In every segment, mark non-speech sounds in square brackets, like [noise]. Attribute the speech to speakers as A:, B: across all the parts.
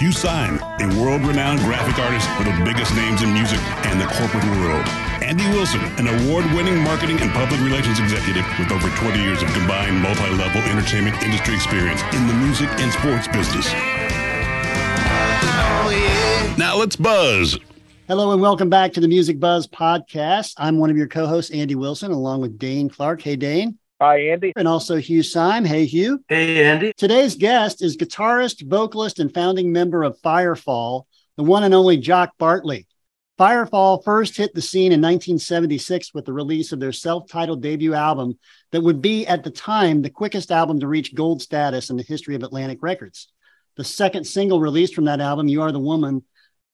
A: Hugh Syme, a world-renowned graphic artist for the biggest names in music and the corporate world. Andy Wilson, an award-winning marketing and public relations executive with over 20 years of combined multi-level entertainment industry experience in the music and sports business. Now let's buzz.
B: Hello and welcome back to the Music Buzzz podcast. I'm one of your co-hosts, Andy Wilson, along with Dane Clark. Hey, Dane.
C: Hi, Andy.
B: And also Hugh Syme. Hey, Hugh.
D: Hey, Andy.
B: Today's guest is guitarist, vocalist, and founding member of Firefall, the one and only Jock Bartley. Firefall first hit the scene in 1976 with the release of their self titled debut album that would be, at the time, the quickest album to reach gold status in the history of Atlantic Records. The second single released from that album, You Are the Woman,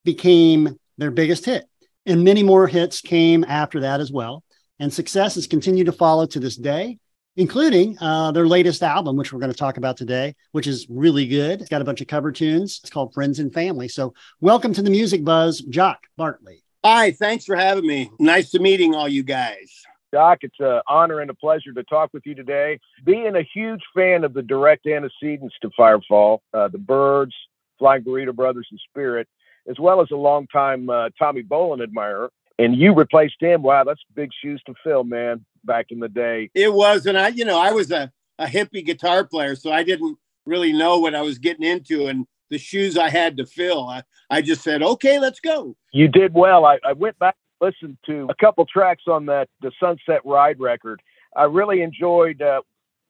B: became their biggest hit. And many more hits came after that as well. And success has continued to follow to this day, including uh, their latest album, which we're going to talk about today, which is really good. It's got a bunch of cover tunes. It's called Friends and Family. So, welcome to the Music Buzzz, Jock Bartley.
E: Hi, thanks for having me. Nice to meeting all you guys.
C: Jock, it's an honor and a pleasure to talk with you today. Being a huge fan of the direct antecedents to Firefall, uh, the Byrds, Flying Burrito Brothers, and Spirit, as well as a longtime uh, Tommy Bolin admirer, and you replaced him. Wow, that's big shoes to fill, man. Back in the day,
E: it was, and I, you know, I was a, a hippie guitar player, so I didn't really know what I was getting into, and the shoes I had to fill. I, I just said, okay, let's go.
C: You did well. I, I went back and listened to a couple tracks on that the Sunset Ride record. I really enjoyed uh,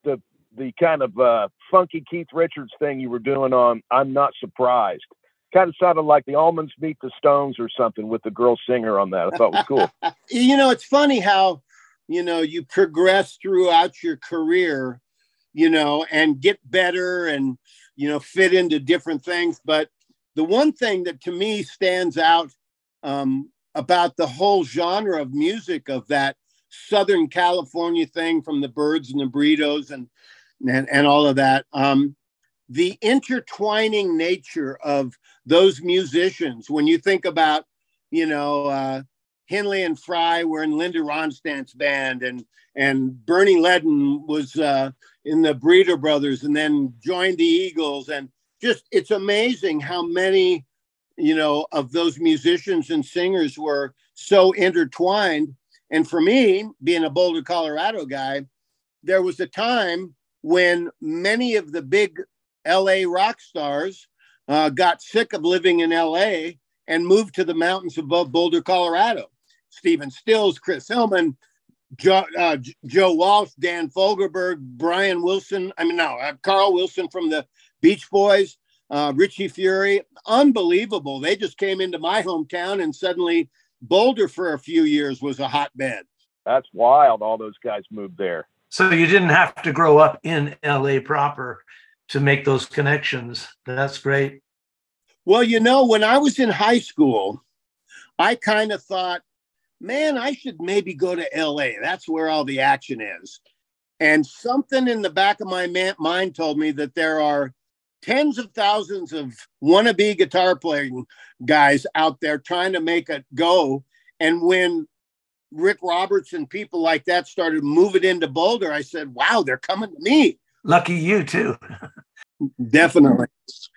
C: the the kind of uh, funky Keith Richards thing you were doing on I'm Not Surprised kind of sounded like the Allmans Meet the Stones or something with the girl singer on that. I thought was cool. [laughs]
E: you know, it's funny how you know you progress throughout your career, you know, and get better and you know fit into different things. But the one thing that to me stands out um, about the whole genre of music of that Southern California thing from the Byrds and the Burritos and and, and all of that. Um, the intertwining nature of those musicians. When you think about you know uh, Henley and Frey were in Linda Ronstadt's band and and Bernie Leadon was uh, in the Burrito Brothers and then joined the Eagles and just it's amazing how many you know of those musicians and singers were so intertwined. And for me being a Boulder Colorado guy there was a time when many of the big LA rock stars uh, got sick of living in LA and moved to the mountains above Boulder, Colorado. Stephen Stills, Chris Hillman, Joe, uh, Joe Walsh, Dan Fogelberg, Brian Wilson. I mean, no, uh, Carl Wilson from the Beach Boys, uh, Richie Furay. Unbelievable. They just came into my hometown and suddenly Boulder for a few years was a hotbed.
C: That's wild. All those guys moved there.
D: So you didn't have to grow up in LA proper to make those connections. That's great.
E: Well, you know, when I was in high school, I kind of thought, man, I should maybe go to LA. That's where all the action is. And something in the back of my mind told me that there are tens of thousands of wannabe guitar playing guys out there trying to make it go. And when Rick Roberts and people like that started moving into Boulder, I said, wow, they're coming to me.
D: Lucky you, too. [laughs]
E: Definitely.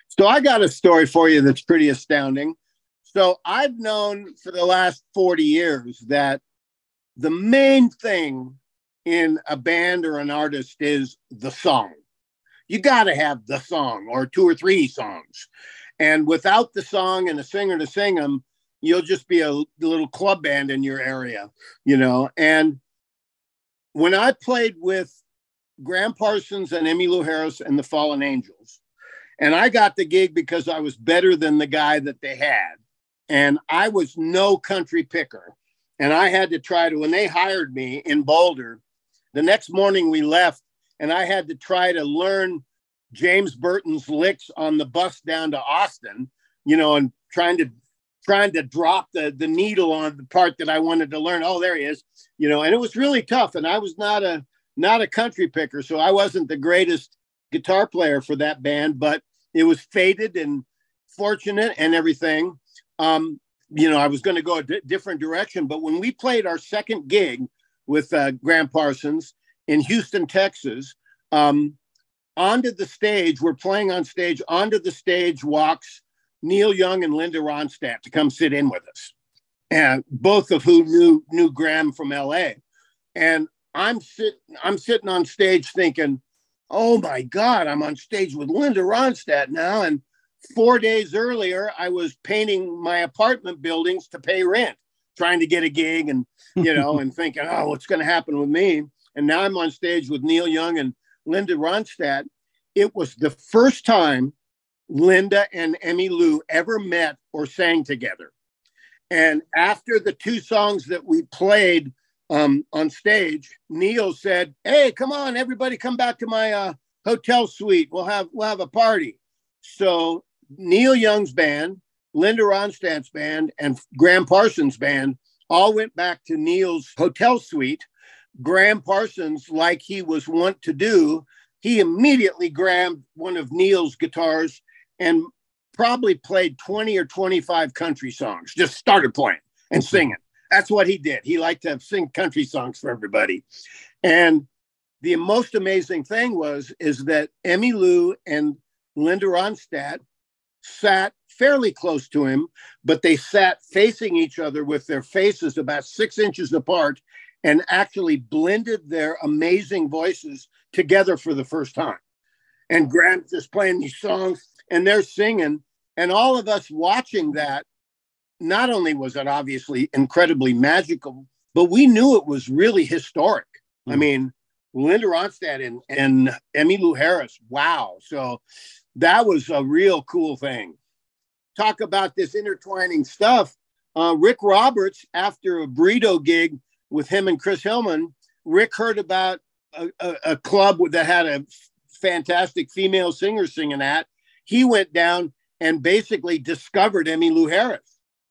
E: So I got a story for you that's pretty astounding. So I've known for the last 40 years that the main thing in a band or an artist is the song. You got to have the song or two or three songs. And without the song and a singer to sing them, you'll just be a little club band in your area, you know. And when I played with Gram Parsons and Emmylou Harris and the Fallen Angels, and I got the gig because I was better than the guy that they had. And I was no country picker. And I had to try to, when they hired me in Boulder, the next morning we left and I had to try to learn James Burton's licks on the bus down to Austin, you know, and trying to trying to drop the the needle on the part that I wanted to learn. Oh, there he is, you know, and it was really tough. And I was not a not a country picker, so I wasn't the greatest guitar player for that band, but it was fated and fortunate and everything. Um, you know, I was going to go a d- different direction, but when we played our second gig with uh, Gram Parsons in Houston, Texas, um, onto the stage, we're playing on stage. Onto the stage walks Neil Young and Linda Ronstadt to come sit in with us, and both of who knew knew Gram from L.A. And I'm sitting, I'm sitting on stage thinking, oh my God, I'm on stage with Linda Ronstadt now. And four days earlier, I was painting my apartment buildings to pay rent, trying to get a gig and, you know, [laughs] and thinking, oh, what's going to happen with me? And now I'm on stage with Neil Young and Linda Ronstadt. It was the first time Linda and Emmylou ever met or sang together. And after the two songs that we played um, on stage, Neil said, "Hey, come on, everybody, come back to my uh, hotel suite. We'll have we'll have a party." So Neil Young's band, Linda Ronstadt's band, and Gram Parsons' band all went back to Neil's hotel suite. Gram Parsons, like he was wont to do, he immediately grabbed one of Neil's guitars and probably played 20 or 25 country songs, just started playing and singing. That's what he did. He liked to sing country songs for everybody. And the most amazing thing was is that Emmylou and Linda Ronstadt sat fairly close to him, but they sat facing each other with their faces about six inches apart and actually blended their amazing voices together for the first time. And Gram's just playing these songs and they're singing. And all of us watching that not only was it obviously incredibly magical, but we knew it was really historic. Mm. I hmm. mean, Linda Ronstadt and, and Emmylou Harris, wow. So that was a real cool thing. Talk about this intertwining stuff. Uh, Rick Roberts, after a burrito gig with him and Chris Hillman, Rick heard about a, a, a club that had a fantastic female singer singing at. He went down and basically discovered Emmylou Harris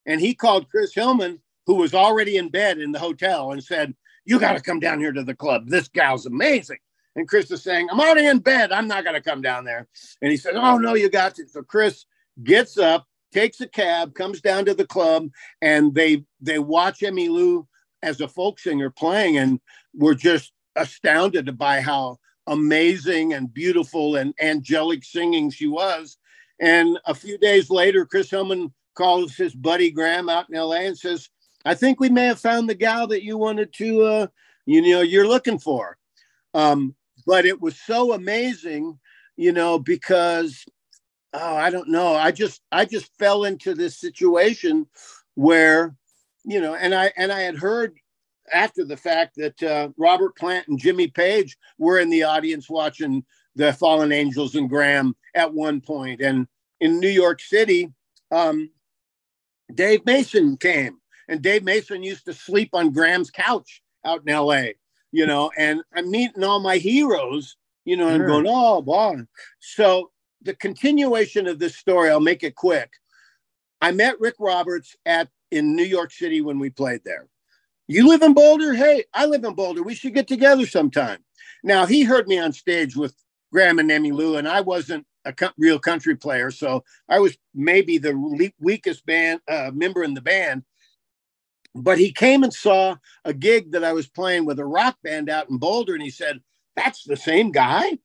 E: and he called Chris Hillman, who was already in bed in the hotel, and said, You got to come down here to the club. This gal's amazing. And Chris is saying, I'm already in bed. I'm not going to come down there. And he said, Oh, no, you got to. So Chris gets up, takes a cab, comes down to the club, and they they watch Emmy Emmylou as a folk singer playing, and were just astounded by how amazing and beautiful and angelic singing she was. And a few days later, Chris Hillman calls his buddy Gram out in LA and says, I think we may have found the gal that you wanted to, uh, you know, you're looking for. Um, but it was so amazing, you know, because, oh, I don't know. I just, I just fell into this situation where, you know, and I, and I had heard after the fact that uh, Robert Plant and Jimmy Page were in the audience watching the Fallen Angels and Gram at one point. And in New York City, um, Dave Mason came, and Dave Mason used to sleep on Gram's couch out in LA, you know, and I'm meeting all my heroes, you know, and going, oh, wow. So the continuation of this story, I'll make it quick. I met Rick Roberts at in New York City when we played there. You live in Boulder? Hey, I live in Boulder. We should get together sometime. Now he heard me on stage with Gram and Emmylou, and I wasn't a co- real country player, so I was maybe the le- weakest band uh, member in the band. but he came and saw a gig that I was playing with a rock band out in Boulder, and he said, "That's the same guy."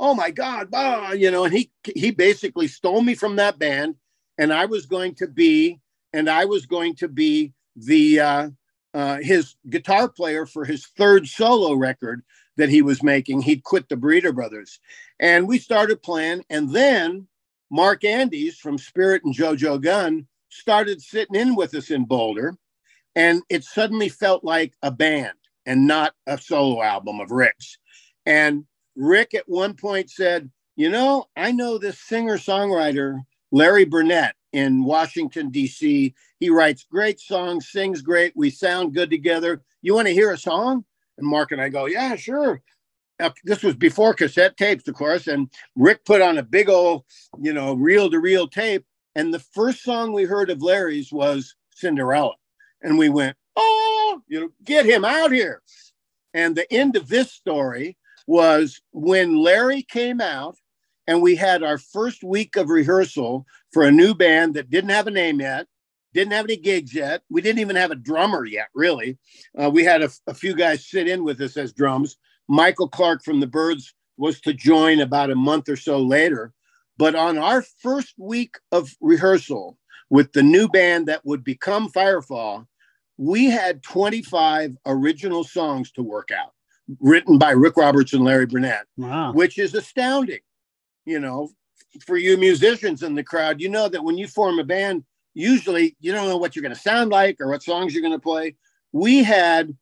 E: Oh my God, you know, and he he basically stole me from that band, and I was going to be, and I was going to be the uh, uh, his guitar player for his third solo record that he was making. He'd quit the Burrito Brothers, and we started playing, and then Mark Andes from Spirit and JoJo Gunn started sitting in with us in Boulder and it suddenly felt like a band and not a solo album of Rick's. And Rick at one point said, You know, I know this singer songwriter, Larry Burnett in Washington, D.C. He writes great songs, sings great. We sound good together. You want to hear a song? And Mark and I go, Yeah, sure. Uh, this was before cassette tapes, of course. And Rick put on a big old, you know, reel to reel tape. And the first song we heard of Larry's was Cinderella and we went, oh, you know, get him out here. And the end of this story was when Larry came out and we had our first week of rehearsal for a new band that didn't have a name yet, didn't have any gigs yet. We didn't even have a drummer yet, really. Uh, we had a, a few guys sit in with us as drums. Michael Clarke from the Byrds was to join about a month or so later. But on our first week of rehearsal, with the new band that would become Firefall, we had 25 original songs to work out, written by Rick Roberts and Larry Burnett,
B: wow.
E: which is astounding. You know, for you musicians in the crowd, you know that when you form a band, usually you don't know what you're going to sound like or what songs you're going to play. We had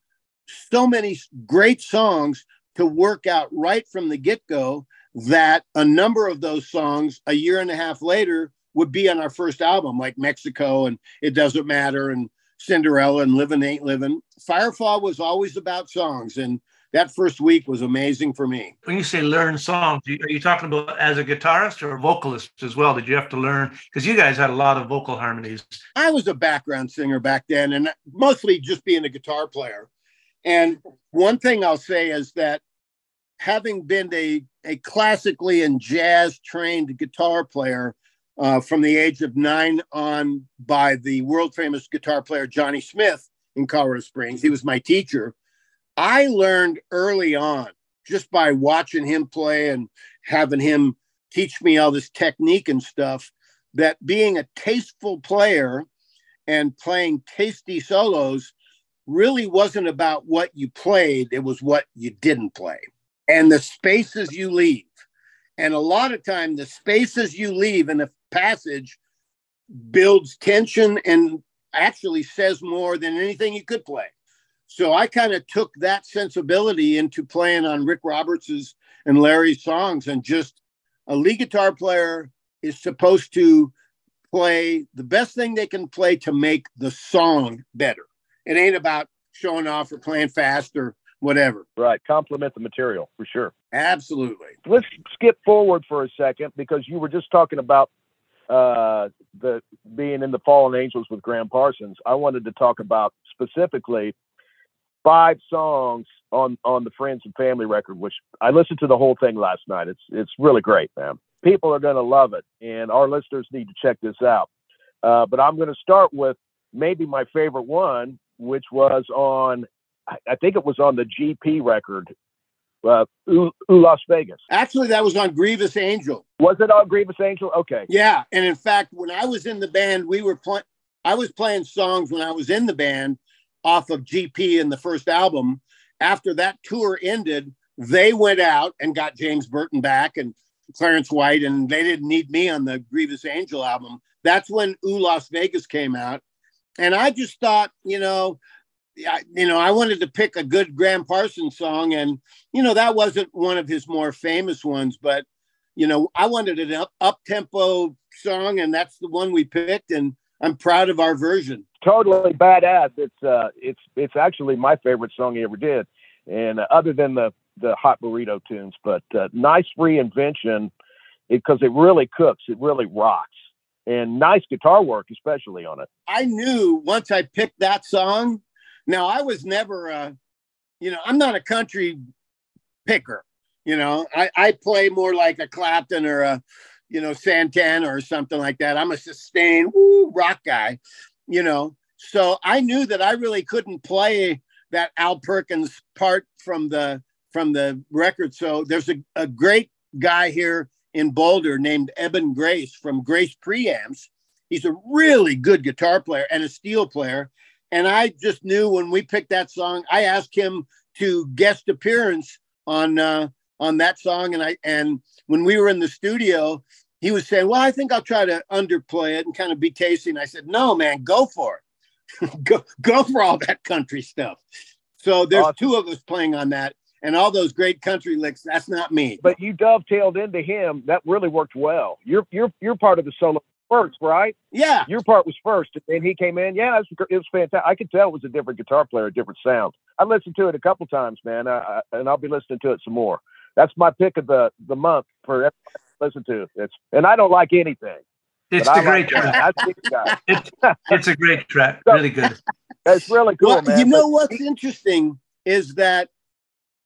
E: so many great songs to work out right from the get go that a number of those songs a year and a half later would be on our first album, like Mexico and It Doesn't Matter and Cinderella and Living Ain't Living. Firefall was always about songs. And that first week was amazing for me.
D: When you say learn songs, are you talking about as a guitarist or a vocalist as well? Did you have to learn? Because you guys had a lot of vocal harmonies.
E: I was a background singer back then and mostly just being a guitar player. And one thing I'll say is that having been a, a classically and jazz trained guitar player, uh, from the age of nine on by the world famous guitar player Johnny Smith in Colorado Springs. He was my teacher. I learned early on just by watching him play and having him teach me all this technique and stuff that being a tasteful player and playing tasty solos really wasn't about what you played, it was what you didn't play and the spaces you leave. And a lot of time, the spaces you leave in a passage builds tension and actually says more than anything you could play. So I kind of took that sensibility into playing on Rick Roberts's and Larry's songs, and just a lead guitar player is supposed to play the best thing they can play to make the song better. It ain't about showing off or playing fast or whatever.
C: Right. Complement the material for sure.
E: Absolutely.
C: Let's skip forward for a second because you were just talking about uh, the being in the Fallen Angels with Gram Parsons. I wanted to talk about specifically five songs on on the Friends and Family record, which I listened to the whole thing last night. It's it's really great, man. People are going to love it, and our listeners need to check this out. Uh, but I'm going to start with maybe my favorite one, which was on I think it was on the GP record, uh, Ooh, Ooh Las Vegas.
E: Actually, that was on Grievous Angel.
C: Was it on Grievous Angel? Okay.
E: Yeah, and in fact, when I was in the band, we were playing. I was playing songs when I was in the band off of GP in the first album. After that tour ended, they went out and got James Burton back and Clarence White, and they didn't need me on the Grievous Angel album. That's when Ooh Las Vegas came out. And I just thought, you know, I, you know, I wanted to pick a good Gram Parsons song, and you know that wasn't one of his more famous ones, but you know, I wanted an up tempo song, and that's the one we picked, and I'm proud of our version.
C: Totally badass. It's uh, it's it's actually my favorite song he ever did, and uh, other than the the hot burrito tunes, but uh, nice reinvention because it, really cooks, it really rocks, and nice guitar work, especially on it.
E: I knew once I picked that song now, I was never, a, you know, I'm not a country picker. You know, I, I play more like a Clapton or a, you know, Santana or something like that. I'm a sustained woo, rock guy, you know. So I knew that I really couldn't play that Al Perkins part from the from the record. So there's a, a great guy here in Boulder named Eben Grace from Grace Preamps. He's a really good guitar player and a steel player. And I just knew when we picked that song, I asked him to guest appearance on uh, on that song. And I and when we were in the studio, he was saying, "Well, I think I'll try to underplay it and kind of be tasty." And I said, "No, man, go for it. [laughs] go go for all that country stuff." So there's awesome. two of us playing on that, and all those great country licks. That's not me.
C: But you dovetailed into him. That really worked well. You're you're you're part of the solo first, right?
E: Yeah.
C: Your part was first, and he came in. Yeah, it was, it was fantastic. I could tell it was a different guitar player, a different sound. I listened to it a couple times, man, uh, and I'll be listening to it some more. That's my pick of the the month for listen to. It's and I don't like anything.
D: It's a great like track. [laughs] it's, it's a great track. Really good. [laughs]
C: It's really cool, well, man.
E: You know but, what's interesting is that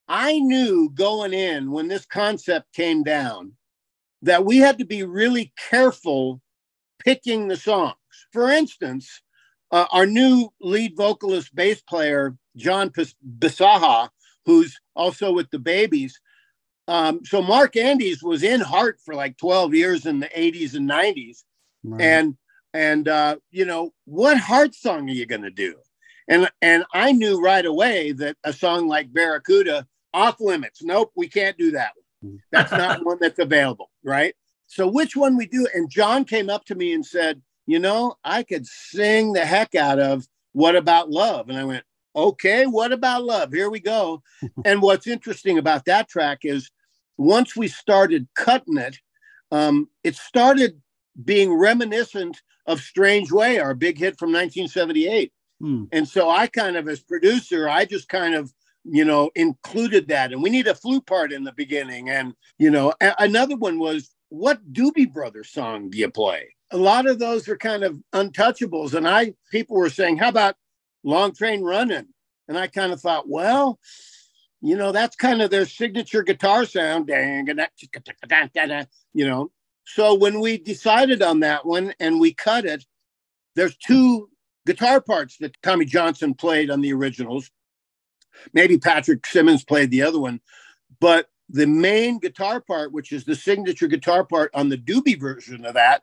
E: I knew going in when this concept came down that we had to be really careful picking the songs. For instance, uh, our new lead vocalist bass player, John Bisaha, who's also with the Babys. Um, so Mark Andes was in Heart for like 12 years in the 80s and 90s. Right. And and uh, you know, what Heart song are you gonna do? And and I knew right away that a song like Barracuda off limits. Nope, we can't do that one. That's not one that's available, right? So which one we do? And John came up to me and said, you know, I could sing the heck out of What About Love? And I went, okay, what about love? Here we go. [laughs] and what's interesting about that track is once we started cutting it, um, it started being reminiscent of Strange Way, our big hit from 1978. Hmm. And so I kind of, as producer, I just kind of, you know, included that. And we need a flute part in the beginning. And, you know, a- another one was what Doobie Brothers song do you play? A lot of those are kind of untouchables. And I, people were saying, how about Long Train Running? And I kind of thought, well, you know, that's kind of their signature guitar sound. Dang, you know, so when we decided on that one and we cut it, there's two guitar parts that Tommy Johnston played on the originals. Maybe Patrick Simmons played the other one, but the main guitar part, which is the signature guitar part on the Doobie version of that,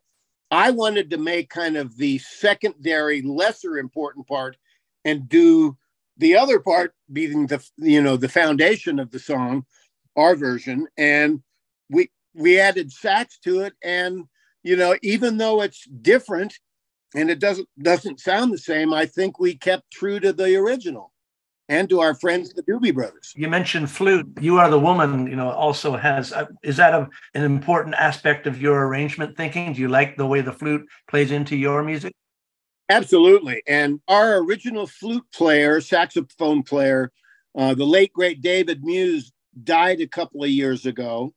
E: I wanted to make kind of the secondary, lesser important part and do the other part being the you know the foundation of the song, our version, and we we added sax to it, and you know even though it's different and it doesn't doesn't sound the same, I think we kept true to the original and to our friends, the Doobie Brothers.
D: You mentioned flute. You are the woman. You know, also has. Uh, is that a, an important aspect of your arrangement thinking? Do you like the way the flute plays into your music?
E: Absolutely. And our original flute player, saxophone player, uh, the late great David Muse, died a couple of years ago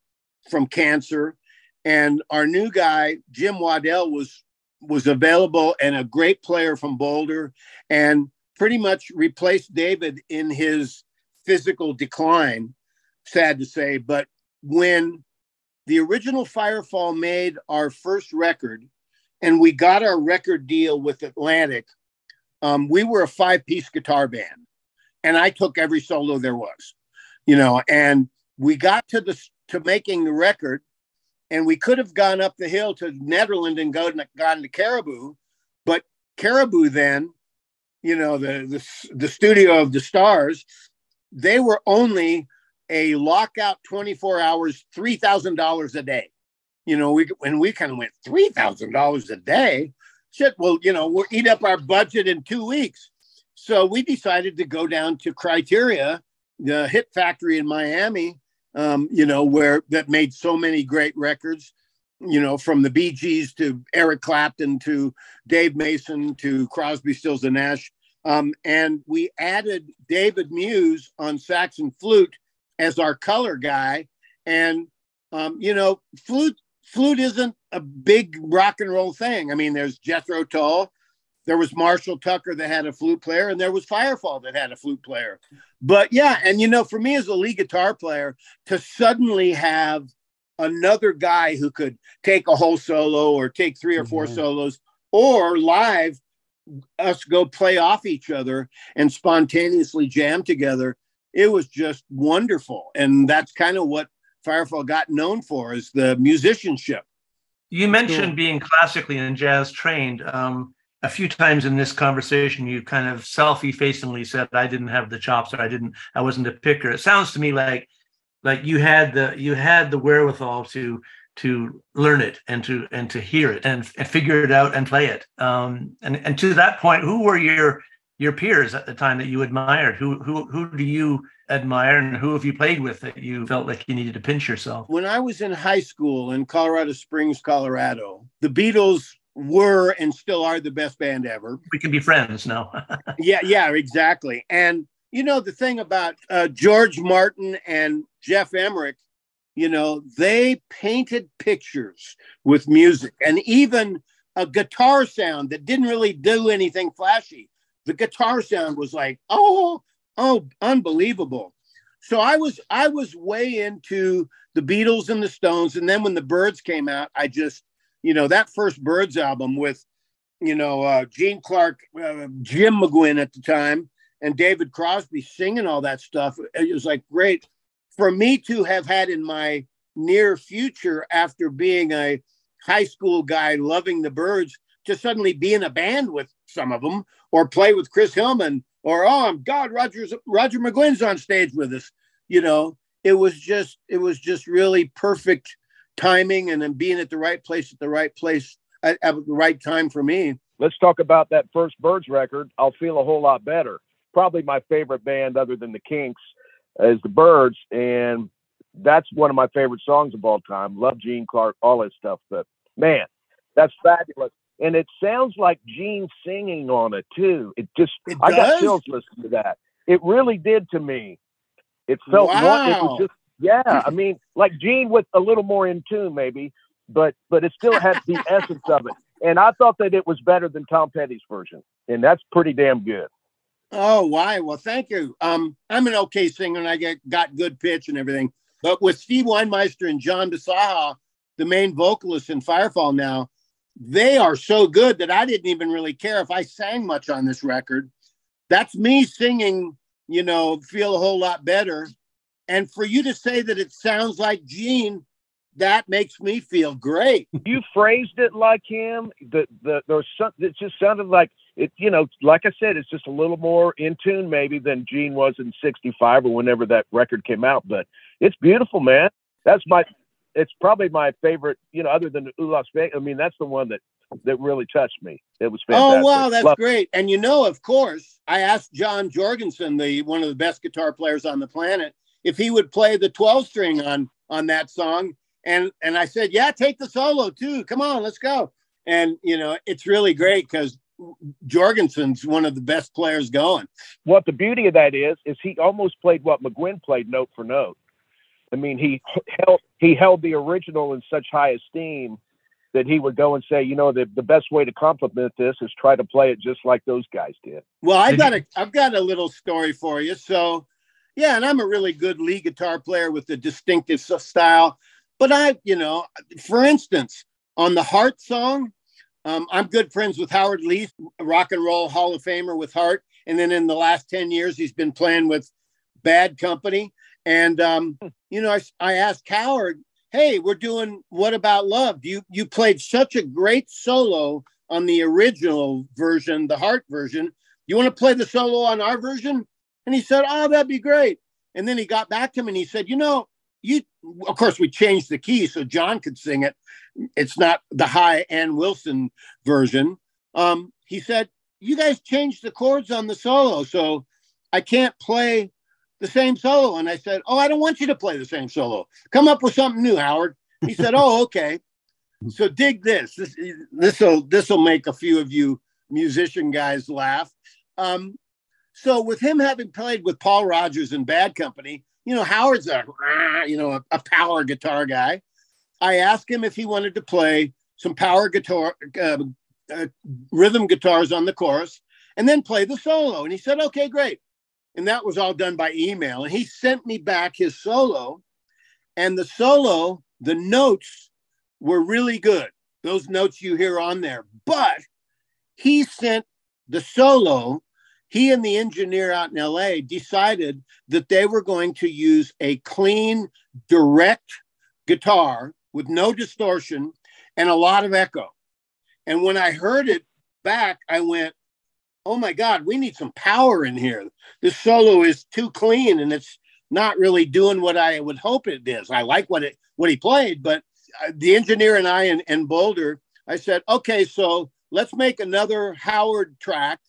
E: from cancer, and our new guy Jim Waddell was was available and a great player from Boulder, and pretty much replaced David in his physical decline, sad to say. But when the original Firefall made our first record and we got our record deal with Atlantic, um, we were a five piece guitar band. And I took every solo there was, you know, and we got to the to making the record and we could have gone up the hill to Nederland and go gone to Caribou, but Caribou then you know the the, the studio of the stars they were only a lockout 24 hours $3000 a day you know we when we kind of went $3000 a day shit well you know we'll eat up our budget in two weeks so we decided to go down to criteria the hit factory in miami um, you know where that made so many great records you know, from the Bee Gees to Eric Clapton to Dave Mason to Crosby, Stills and Nash. Um, and we added David Muse on sax and flute as our color guy. And, um, you know, flute, flute isn't a big rock and roll thing. I mean, there's Jethro Tull, there was Marshall Tucker that had a flute player, and there was Firefall that had a flute player. But yeah, and you know, for me as a lead guitar player, to suddenly have another guy who could take a whole solo or take three or 4 mm-hmm. solos or live us go play off each other and spontaneously jam together, it was just wonderful. And that's kind of what Firefall got known for is the musicianship.
D: You mentioned being classically and jazz trained. Um, a few times in this conversation, you kind of self-effacingly said, "I didn't have the chops, or I didn't, I wasn't a picker." It sounds to me like, like you had the you had the wherewithal to to learn it and to and to hear it and, and figure it out and play it. Um, and and to that point, who were your your peers at the time that you admired? Who who who do you admire and who have you played with that you felt like you needed to pinch yourself?
E: When I was in high school in Colorado Springs, Colorado, the Beatles were and still are the best band ever.
D: We can be friends now. [laughs]
E: yeah, yeah, exactly. And you know the thing about uh, George Martin and Jeff Emerick, you know, they painted pictures with music and even a guitar sound that didn't really do anything flashy. The guitar sound was like, oh, oh, unbelievable. So I was I was way into the Beatles and the Stones, and then when the Byrds came out, I just you know that first Byrds album with you know uh, Gene Clark, uh, Jim McGuinn at the time, and David Crosby singing all that stuff. It was like great for me to have had in my near future after being a high school guy loving the Byrds to suddenly be in a band with some of them or play with Chris Hillman or oh God, Roger's Roger McGuinn's on stage with us. You know, it was just it was just really perfect timing and then being at the right place at the right place at, at the right time for me.
C: Let's talk about that first Byrds record. I'll feel a whole lot better. Probably my favorite band other than the Kinks is the Byrds, and that's one of my favorite songs of all time. Love Gene Clark, all that stuff. But man, that's fabulous and it sounds like Gene singing on it too. It just
E: it
C: I got chills listening to that. It really did to me. It felt
E: wow.
C: it was just yeah. I mean, like Gene with a little more in tune maybe, but but it still had the [laughs] essence of it. And I thought that it was better than Tom Petty's version, and that's pretty damn good.
E: Oh, why? Well, thank you. Um, I'm an okay singer, and I get got good pitch and everything. But with Steve Weinmeister and John Bisaha, the main vocalist in Firefall now, they are so good that I didn't even really care if I sang much on this record. That's me singing, you know, feel a whole lot better. And for you to say that it sounds like Gene, that makes me feel great.
C: You phrased it like him. The the there's some it just sounded like it, you know, like I said, it's just a little more in tune maybe than Gene was in '65 or whenever that record came out. But it's beautiful, man. That's my it's probably my favorite, you know, other than Las Vegas. I mean, that's the one that that really touched me. It was oh, fantastic.
E: Oh wow, that's Love great! And you know, of course, I asked John Jorgensen, the one of the best guitar players on the planet, if he would play the 12 string on on that song. And and I said, yeah, take the solo too. Come on, let's go. And you know, it's really great because Jorgensen's one of the best players going.
C: What the beauty of that is, is he almost played what McGuinn played note for note. I mean, he held he held the original in such high esteem that he would go and say, you know, the, the best way to compliment this is try to play it just like those guys did.
E: Well, I got a I've got a little story for you. So, yeah, and I'm a really good lead guitar player with a distinctive style. But I, you know, for instance, on the Heart song, um, I'm good friends with Howard Lee, rock and roll Hall of Famer with Heart. And then in the last 10 years, he's been playing with Bad Company. And um, you know, I, I asked Howard, "Hey, we're doing What About Love? You you played such a great solo on the original version, the Heart version. You want to play the solo on our version?" And he said, "Oh, that'd be great." And then he got back to me and he said, "You know, you of course we changed the key so John could sing it. It's not the high Ann Wilson version." Um, he said, "You guys changed the chords on the solo, so I can't play." The same solo. And I said, Oh, I don't want you to play the same solo. Come up with something new, Howard. He said, Oh, [laughs] okay. So dig this. This will this will make a few of you musician guys laugh. Um, so with him having played with Paul Rodgers in Bad Company, you know Howard's a you know a, a power guitar guy. I asked him if he wanted to play some power guitar, uh, uh, rhythm guitars on the chorus, and then play the solo. And he said, "Okay, great." And that was all done by email. And he sent me back his solo, and the solo, the notes were really good. Those notes you hear on there, but he sent the solo, he and the engineer out in LA decided that they were going to use a clean, direct guitar with no distortion and a lot of echo. And when I heard it back, I went, oh my God, we need some power in here. This solo is too clean and it's not really doing what I would hope it is. I like what it what he played, but uh, the engineer and I in, in Boulder, I said, okay, so let's make another Howard track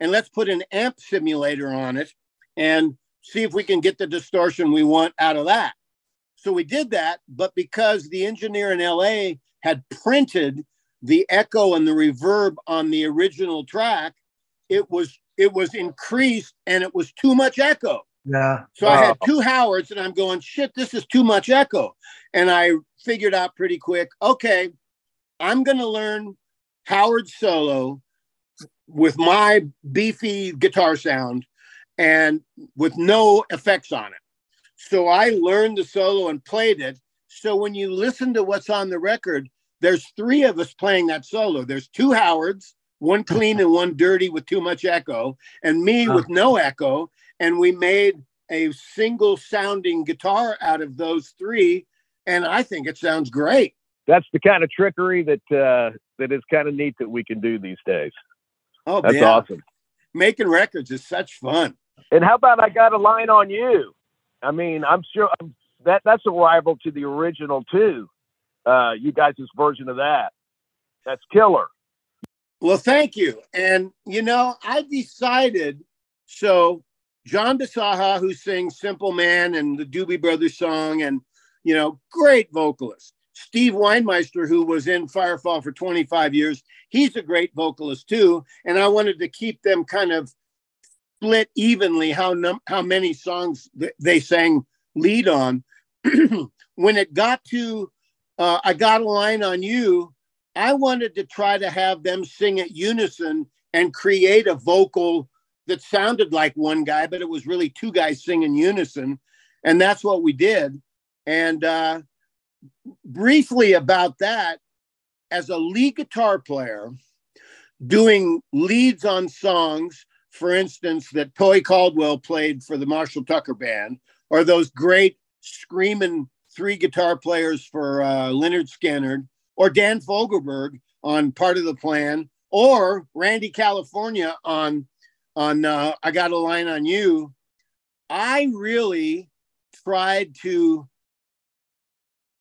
E: and let's put an amp simulator on it and see if we can get the distortion we want out of that. So we did that, but because the engineer in LA had printed the echo and the reverb on the original track, it was it was increased and it was too much echo.
D: Yeah.
E: So I had two Howards and I'm going, shit, this is too much echo. And I figured out pretty quick, okay, I'm going to learn Howard solo with my beefy guitar sound and with no effects on it. So I learned the solo and played it. So when you listen to what's on the record, there's three of us playing that solo. There's two Howards, one clean and one dirty with too much echo, and me with no echo. And we made a single sounding guitar out of those three. And I think it sounds great.
C: That's the kind of trickery that uh, that is kind of neat that we can do these days.
E: Oh,
C: that's
E: yeah.
C: awesome.
E: Making records is such fun.
C: And how about I got a line on you? I mean, I'm sure that that's a rival to the original too. Uh, you guys' version of that. That's killer.
E: Well, thank you. And you know, I decided so John Bisaha, who sings Simple Man and the Doobie Brothers song, and you know, great vocalist. Steve Weinmeister, who was in Firefall for 25 years, he's a great vocalist too. And I wanted to keep them kind of split evenly how num- how many songs th- they sang lead on. [clears throat] when it got to uh, I got a line on you, I wanted to try to have them sing at unison and create a vocal that sounded like one guy, but it was really two guys singing unison. And that's what we did. And uh, briefly about that, as a lead guitar player, doing leads on songs, for instance, that Toy Caldwell played for the Marshall Tucker Band, or those great screaming three guitar players for uh, Lynyrd Skynyrd, or Dan Fogelberg on Part of the Plan, or Randy California on on uh, I Got a Line on You. I really tried to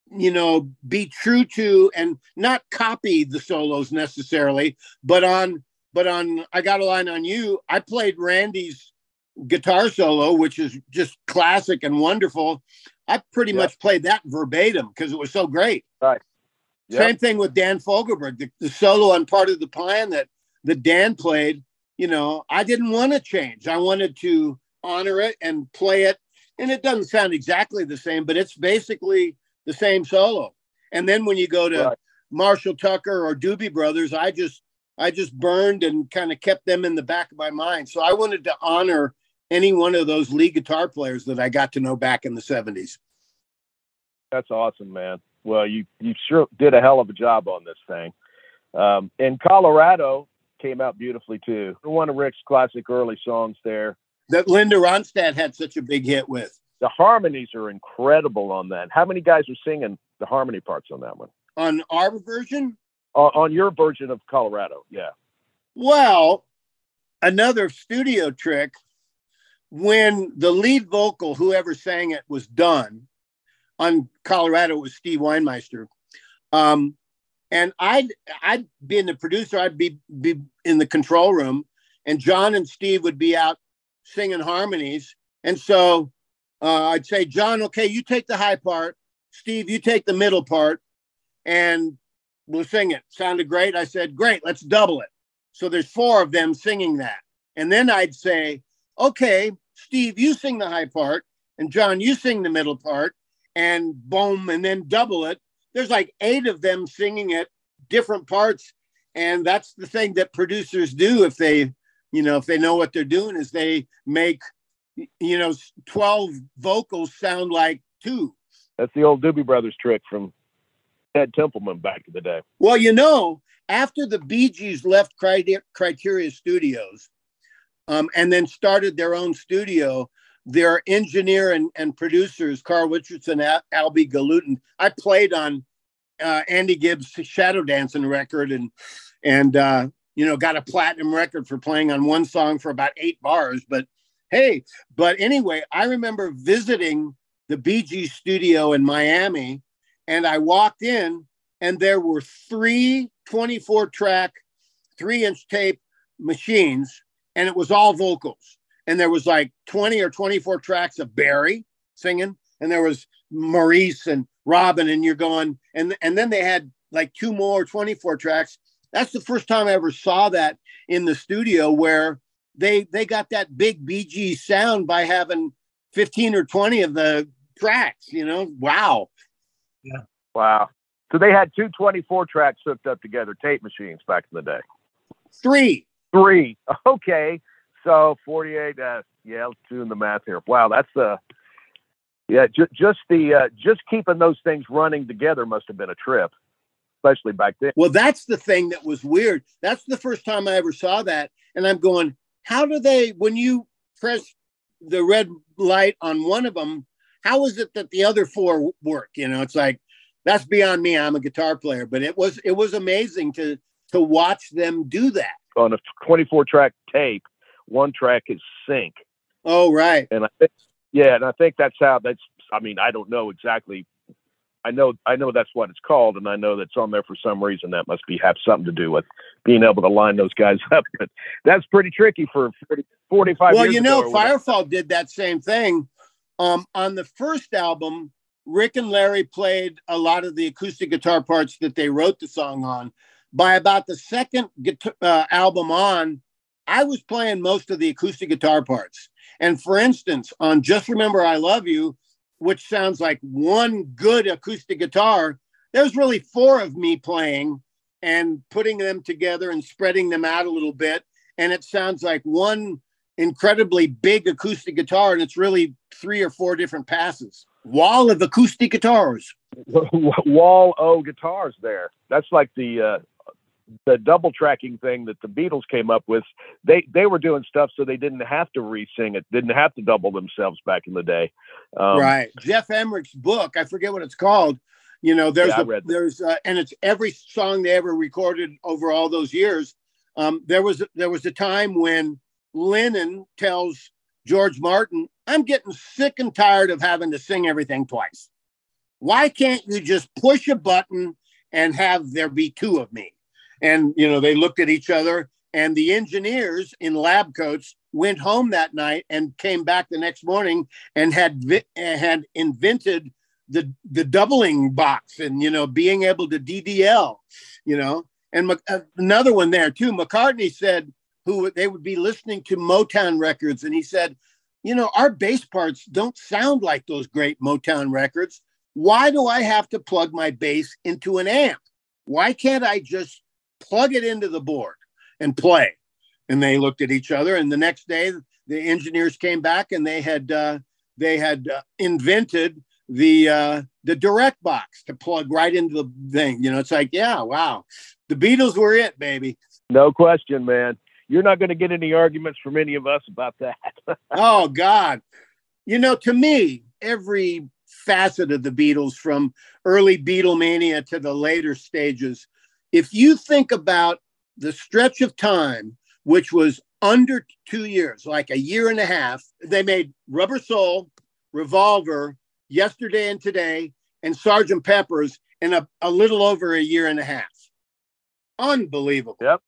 E: you know be true to and not copy the solos necessarily but on but on i got a line on you i played randy's guitar solo which is just classic and wonderful. I pretty much played that verbatim because it was so great.
C: Right
E: yep. same thing with dan fogelberg the, the solo on part of the plan that that dan played you know i didn't want to change i wanted to honor it and play it and it doesn't sound exactly the same but it's basically the same solo. And then when you go to right. Marshall Tucker or Doobie Brothers, I just I just burned and kind of kept them in the back of my mind. So I wanted to honor any one of those lead guitar players that I got to know back in the 70s.
C: That's awesome, man. Well, you you sure did a hell of a job on this thing. Um, and Colorado came out beautifully too. One of Rick's classic early songs there.
E: That Linda Ronstadt had such a big hit with
C: the harmonies are incredible on that. How many guys are singing the harmony parts on that one?
E: On our version?
C: Uh, on your version of Colorado, yeah.
E: Well, another studio trick when the lead vocal, whoever sang it, was done on Colorado was Steve Weinmeister. Um, and I'd I'd be in the producer, I'd be be in the control room, and John and Steve would be out singing harmonies. And so uh, I'd say, John, okay, you take the high part. Steve, you take the middle part, and we'll sing it. Sounded great. I said, great, let's double it. So there's four of them singing that. And then I'd say, okay, Steve, you sing the high part, and John, you sing the middle part, and boom, and then double it. There's like eight of them singing it, different parts. And that's the thing that producers do if they, you know, if they know what they're doing, is they make you know, 12 vocals sound like two.
C: That's the old Doobie Brothers trick from Ted Templeman back in the day.
E: Well, you know, after the Bee Gees left Criteria Studios um, and then started their own studio, their engineer and, and producers, Carl Richardson, Al- Albhy Galuten, I played on uh, Andy Gibbs' Shadow Dancing record and, and, uh, you know, got a platinum record for playing on one song for about eight bars. But hey, but anyway, I remember visiting the BG studio in Miami and I walked in and there were three 24 track, three inch tape machines, and it was all vocals. And there was like 20 or 24 tracks of Barry singing, and there was Maurice and Robin, and you're going, and, and then they had like two more 24 tracks. That's the first time I ever saw that in the studio where they they got that big BG sound by having 15 or 20 of the tracks, you know. Wow.
C: Yeah. Wow. So they had two 24 tracks hooked up together, tape machines back in the day.
E: Three.
C: Three. [laughs] Okay. So 48. Uh, yeah, let's do the math here. Wow, that's uh yeah, ju- just the uh, just keeping those things running together must have been a trip, especially back then.
E: Well, that's the thing that was weird. That's the first time I ever saw that, and I'm going, how do they when you press the red light on one of them? How is it that the other four work? You know, it's like that's beyond me. I'm a guitar player, but it was it was amazing to to watch them do that
C: on a 24 track tape. One track is sync.
E: Oh right.
C: And I think yeah, and I think that's how that's. I mean, I don't know exactly. I know I know that's what it's called, and I know that's on there for some reason. That must be have something to do with being able to line those guys [laughs] up. But that's pretty tricky for 40, 45
E: well, you know, Firefall did that same thing. Um, on the first album, Rick and Larry played a lot of the acoustic guitar parts that they wrote the song on. By about the second guitar, uh, album on, I was playing most of the acoustic guitar parts. And for instance, on Just Remember I Love You, which sounds like one good acoustic guitar, there's really four of me playing and putting them together and spreading them out a little bit. And it sounds like one incredibly big acoustic guitar, and it's really three or four different passes wall of acoustic guitars. [laughs]
C: wall o guitars there. That's like the uh, the double tracking thing that the Beatles came up with. They they were doing stuff so they didn't have to re-sing it, didn't have to double themselves back in the day.
E: Um, right. Geoff Emerick's book, I forget what it's called. You know, there's yeah, a, there's uh, and it's every song they ever recorded over all those years. Um, there was there was a time when Lennon tells George Martin, I'm getting sick and tired of having to sing everything twice. Why can't you just push a button and have there be two of me? And, you know, they looked at each other, and the engineers in lab coats went home that night and came back the next morning and had vi- had invented the the doubling box and you know being able to DDL, you know. And uh, another one there too. McCartney said who they would be listening to Motown records. And he said, you know, our bass parts don't sound like those great Motown records. Why do I have to plug my bass into an amp? Why can't I just plug it into the board and play? And they looked at each other. And the next day, the engineers came back and they had uh, they had uh, invented the uh, the direct box to plug right into the thing. You know, it's like, yeah, wow, the Beatles were it, baby.
C: No question, man you're not going to get any arguments from any of us about that. [laughs]
E: oh God. You know, to me, every facet of the Beatles from early Beatlemania to the later stages, if you think about the stretch of time, which was under two years, like a year and a half, they made Rubber Soul, Revolver, Yesterday and Today, and Sergeant Pepper's in a, a little over a year and a half. Unbelievable.
C: Yep.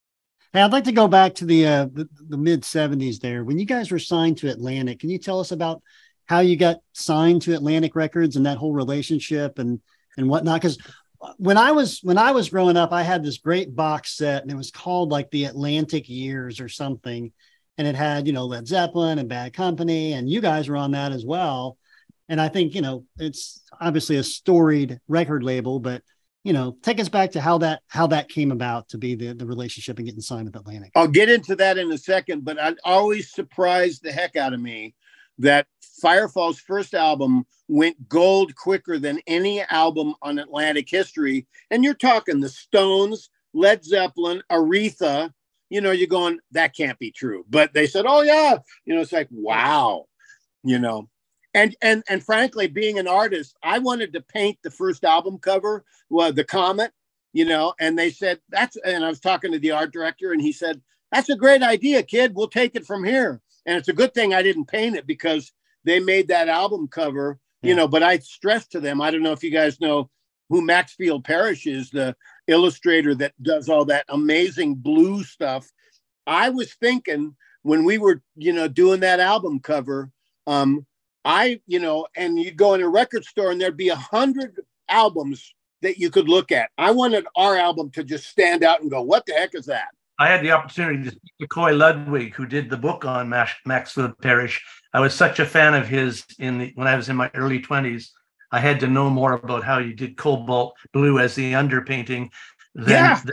B: Hey, I'd like to go back to the uh, the, the mid '70s. There, when you guys were signed to Atlantic, can you tell us about how you got signed to Atlantic Records and that whole relationship and and whatnot? Because when I was when I was growing up, I had this great box set, and it was called like the Atlantic Years or something, and it had you know Led Zeppelin and Bad Company, and you guys were on that as well. And I think you know it's obviously a storied record label, but you know, take us back to how that how that came about to be the the relationship and getting signed with Atlantic.
E: I'll get into that in a second, but I always surprised the heck out of me that Firefall's first album went gold quicker than any album on Atlantic history. And you're talking the Stones, Led Zeppelin, Aretha. You know, you're going, that can't be true. But they said, oh, yeah. You know, it's like, wow. You know, and and and frankly being an artist i wanted to paint the first album cover well, the comet you know and they said that's and i was talking to the art director and he said that's a great idea kid we'll take it from here and it's a good thing i didn't paint it because they made that album cover you know but i stressed to them i don't know if you guys know who maxfield parrish is the illustrator that does all that amazing blue stuff i was thinking when we were you know doing that album cover um I, you know, and you'd go in a record store and there'd be a hundred albums that you could look at. I wanted our album to just stand out and go, what the heck is that?
D: I had the opportunity to speak to Coy Ludwig, who did the book on Max, Maxfield Parrish. I was such a fan of his in the when I was in my early 20s. I had to know more about how you did cobalt blue as the underpainting than yeah. the,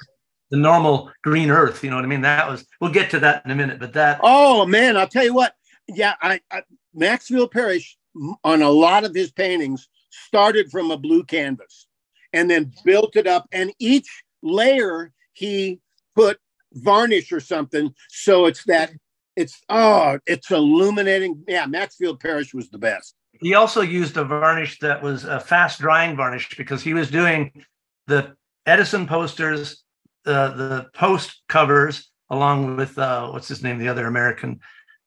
D: the normal green earth. You know what I mean? That was we'll get to that in a minute, but that
E: oh man, I'll tell you what. Yeah, I, I Maxfield Parrish on a lot of his paintings started from a blue canvas and then built it up. And each layer he put varnish or something. So it's that it's oh, it's illuminating. Yeah, Maxfield Parrish was the best.
D: He also used a varnish that was a fast drying varnish because he was doing the Edison posters, uh, the post covers, along with uh, what's his name, the other American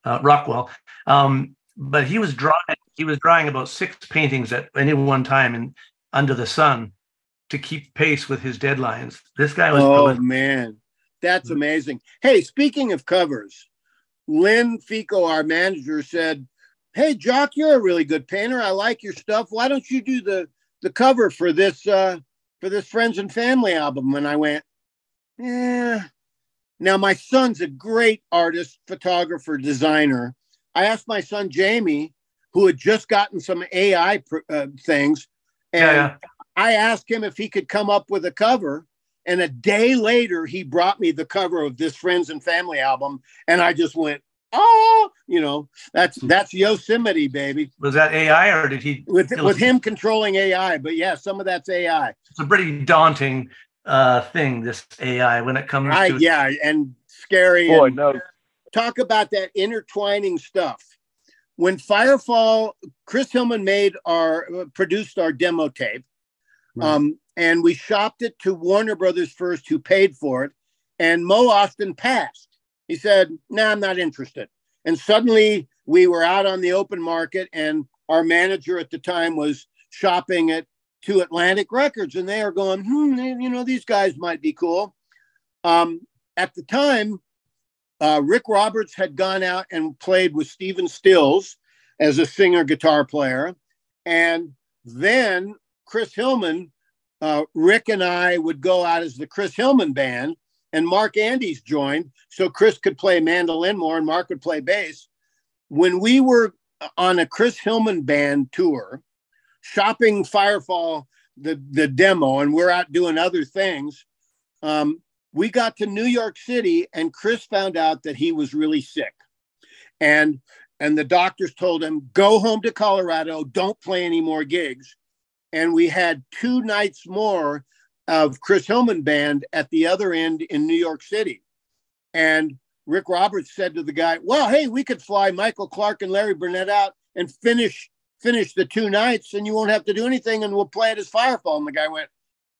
D: uh, Rockwell. Um, but he was drawing he was drawing about six paintings at any one time and under the sun to keep pace with his deadlines. This guy was
E: Oh man. That's mm-hmm. amazing. Hey, speaking of covers, Lynn Fico, our manager, said, Hey Jock, you're a really good painter. I like your stuff. Why don't you do the the cover for this uh for this friends and family album? And I went, Yeah. Now my son's a great artist, photographer, designer I asked my son Jamie, who had just gotten some AI uh, things, and yeah, yeah. I asked him if he could come up with a cover. And a day later, he brought me the cover of this Friends and Family album, and I just went, "Oh, you know, that's that's Yosemite, baby."
D: Was that AI, or did he?
E: With with him controlling AI, but yeah, some of that's AI.
D: It's a pretty daunting uh, thing, this AI, when it comes I, to
E: yeah, and scary.
C: Boy,
E: and,
C: no
E: talk about that intertwining stuff. When Firefall, Chris Hillman made our produced our demo tape, right. um, and we shopped it to Warner Brothers first, who paid for it, and Mo Ostin passed. He said, "No, nah, I'm not interested." And suddenly we were out on the open market, and our manager at the time was shopping it to Atlantic Records, and they are going, "Hmm, you know, these guys might be cool." Um, at the time, uh, Rick Roberts had gone out and played with Stephen Stills as a singer guitar player. And then Chris Hillman, uh, Rick and I would go out as the Chris Hillman band, and Mark Andes joined. So Chris could play mandolin more and Mark would play bass. When we were on a Chris Hillman band tour, shopping Firefall, the, the demo, and we're out doing other things, um, we got to New York City and Chris found out that he was really sick. And and the doctors told him, go home to Colorado, don't play any more gigs. And we had two nights more of Chris Hillman band at the other end in New York City. And Rick Roberts said to the guy, Well, hey, we could fly Michael Clarke and Larry Burnett out and finish finish the two nights and you won't have to do anything and we'll play it as Firefall. And the guy went,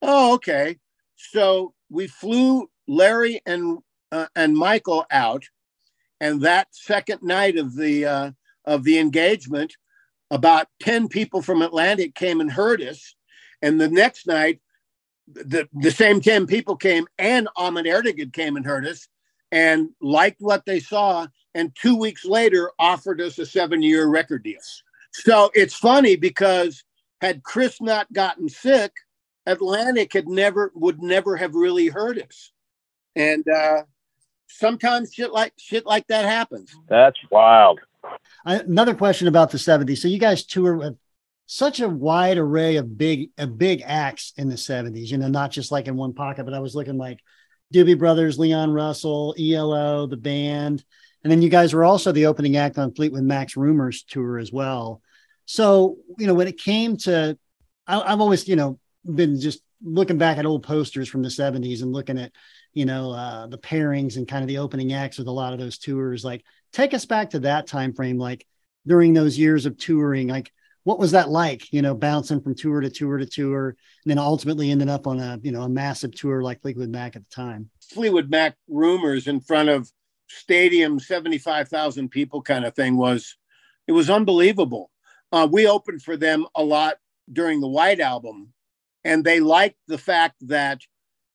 E: Oh, okay. So we flew Larry and uh, and Michael out, and that second night of the uh, of the engagement, about ten people from Atlantic came and heard us, and the next night, the the same ten people came, and Ahmet Ertegun came and heard us, and liked what they saw, and two weeks later offered us a seven year record deal. So it's funny because had Chris not gotten sick, Atlantic had never would never have really heard us. And uh, sometimes shit like shit like that happens.
C: That's wild.
B: Another question about the 70s. So you guys tour with such a wide array of big a big acts in the 70s, you know, not just like in one pocket, but I was looking like Doobie Brothers, Leon Russell, ELO, the band, And then you guys were also the opening act on Fleetwood Mac's Rumors tour as well. So, you know, when it came to, I, I've always, you know, been just looking back at old posters from the 70s and looking at, you know, uh, the pairings and kind of the opening acts with a lot of those tours. Like, take us back to that time frame, like during those years of touring. Like, what was that like? You know, bouncing from tour to tour to tour, and then ultimately ending up on a you know a massive tour like Fleetwood Mac at the time.
E: Fleetwood Mac rumors in front of stadium, seventy five thousand people, kind of thing was it was unbelievable. Uh, we opened for them a lot during the White Album, and they liked the fact that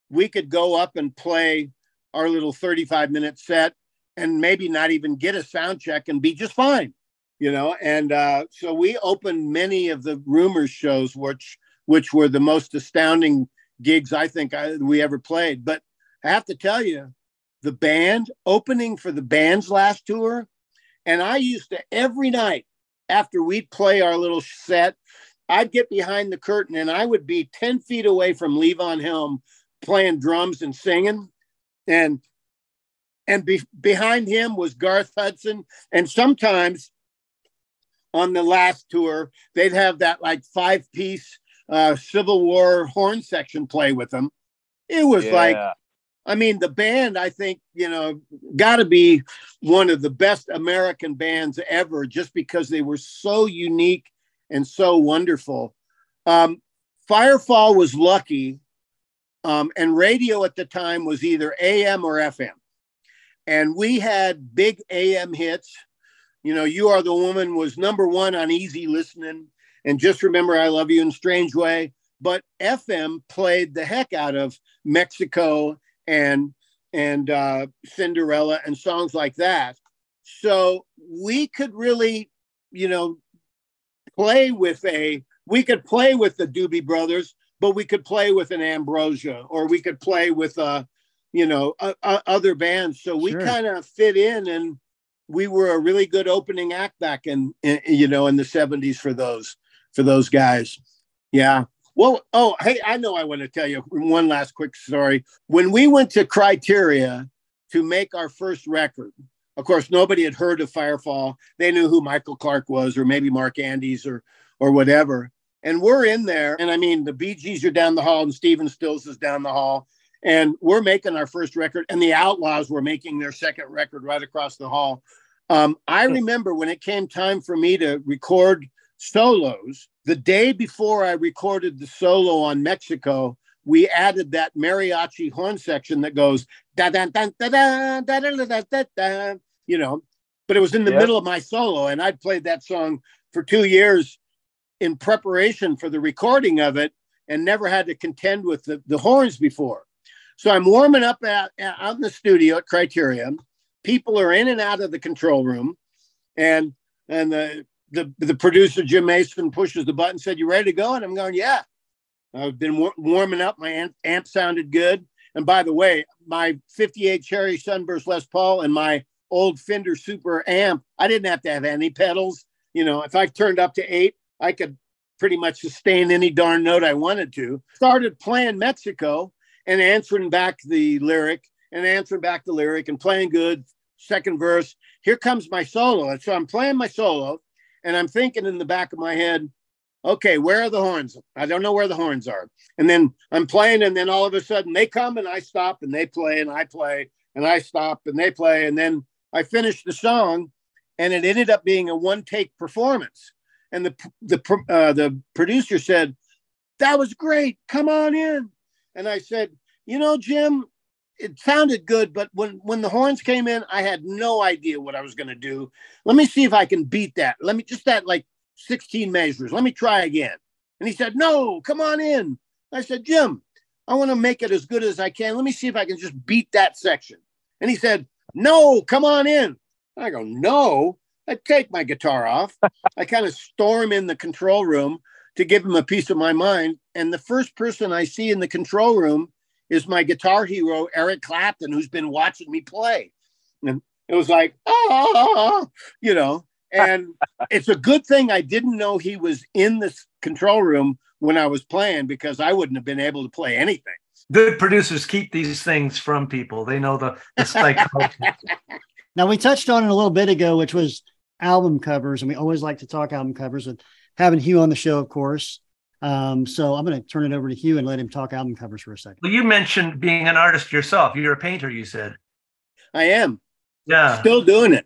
E: we could go up and play our little 35 minute set and maybe not even get a sound check and be just fine you know? And uh, so we opened many of the rumors shows which which were the most astounding gigs i think I, we ever played. But i have to tell you the band opening for the band's last tour and i used to every night after we'd play our little set i'd get behind the curtain and i would be 10 feet away from levon helm playing drums and singing. And and be, behind him was garth hudson and sometimes on the last tour, they'd have that like five piece uh, Civil War horn section play with them. It was yeah. like, I mean, the band, I think, you know, got to be one of the best American bands ever just because they were so unique and so wonderful. Um, Firefall was lucky, um, and radio at the time was either AM or FM. And we had big AM hits you know, You Are the Woman was number one on easy listening. And just remember, I love you in strange way. But FM played the heck out of Mexico and and uh, Cinderella and songs like that. So we could really, you know, play with a we could play with the Doobie Brothers, but we could play with an Ambrosia or we could play with uh, you know, uh, uh, other bands. So we sure. kind of fit in and we were a really good opening act back in, in, you know in the 70s for those for those guys. Yeah. Well oh hey i know i want to tell you one last quick story. When we went to criteria to make our first record of course nobody had heard of firefall. They knew who michael clarke was or maybe mark andes or or whatever. And we're in there. And i mean the bee gees are down the hall and stephen stills is down the hall and we're making our first record and the outlaws were making their second record right across the hall um, i remember when it came time for me to record solos the day before i recorded the solo on mexico we added that mariachi horn section that goes da da da da da da da da da da you know but it was in the yep. middle of my solo and i'd played that song for two years in preparation for the recording of it and never had to contend with the, the horns before so I'm warming up at, at, out in the studio at Criterion. People are in and out of the control room, and and the the the producer Jim Mason pushes the button, said, "You ready to go?" And I'm going, "Yeah." I've been war- warming up. My amp, amp sounded good. And by the way, my 58 Cherry Sunburst Les Paul and my old Fender Super amp, I didn't have to have any pedals. You know, if I turned up to eight, I could pretty much sustain any darn note I wanted to. Started playing Mexico and answering back the lyric and answering back the lyric and playing good. Second verse, here comes my solo. And so I'm playing my solo and I'm thinking in the back of my head, okay, where are the horns? I don't know where the horns are. And then I'm playing, and then all of a sudden they come and I stop and they play and I play and I stop and they play. And then I finish the song and it ended up being a one take performance. And the, the, uh, the producer said, that was great. Come on in. And I said, you know, Jim, it sounded good, but when when the horns came in, I had no idea what I was going to do. Let me see if I can beat that. Let me just that like 16 measures. Let me try again. And he said, "No, come on in." I said, "Jim, I want to make it as good as I can. Let me see if I can just beat that section." And he said, "No, come on in." I go, "No." I take my guitar off. I kind of storm in the control room to give him a piece of my mind. And the first person I see in the control room is my guitar hero, Eric Clapton, who's been watching me play. And it was like, oh, you know, and [laughs] it's a good thing I didn't know he was in this control room when I was playing because I wouldn't have been able to play anything.
D: Good producers keep these things from people. They know the, the psychology. [laughs]
B: Now we touched on it a little bit ago, which was album covers, and we always like to talk album covers with having Hugh on the show, of course. Um, so I'm going to turn it over to Hugh and let him talk album covers for a second.
D: Well, you mentioned being an artist yourself. You're a painter, you said.
E: I am.
D: Yeah.
E: Still doing it.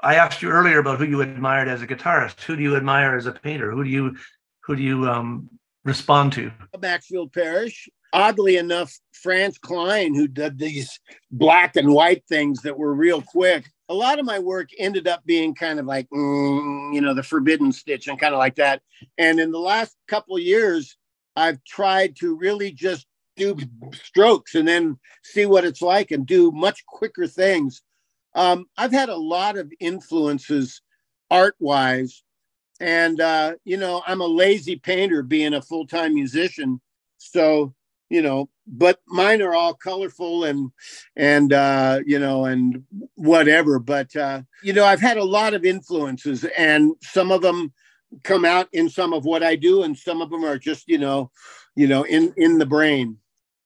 D: I asked you earlier about who you admired as a guitarist. Who do you admire as a painter? Who do you who do you um, respond to?
E: Maxfield Parrish. Oddly enough, Franz Kline, who did these black and white things that were real quick. A lot of my work ended up being kind of like, mm, you know, the forbidden stitch and kind of like that. And in the last couple years, I've tried to really just do strokes and then see what it's like and do much quicker things. Um, I've had a lot of influences art wise. And, uh, you know, I'm a lazy painter being a full time musician. So, you know, but mine are all colorful and, and, uh, you know, and whatever. But, uh, you know, I've had a lot of influences and some of them come out in some of what I do. And some of them are just, you know, you know, in, in the brain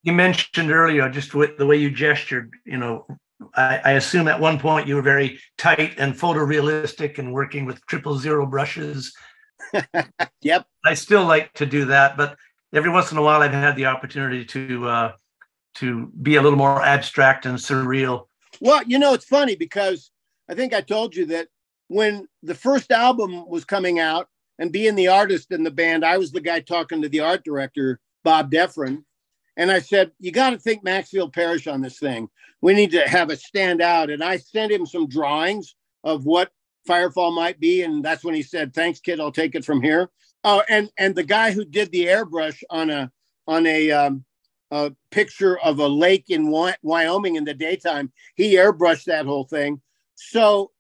D: you mentioned earlier just with the way you gestured you know I, I, assume at one point you were very tight and photorealistic and working with triple zero brushes [laughs]
E: yep
D: i still like to do that but every once in a while i've had the opportunity to uh, to be a little more abstract and surreal
E: well you know it's funny because i think i told you that when the first album was coming out and being the artist in the band i was the guy talking to the art director bob Defrin and I said, You got to think Maxfield Parrish on this thing. We need to have it stand out. And I sent him some drawings of what Firefall might be. And that's when he said, Thanks, kid, I'll take it from here. Oh, and and the guy who did the airbrush on a on a um, a picture of a lake in Wyoming in the daytime, he airbrushed that whole thing. So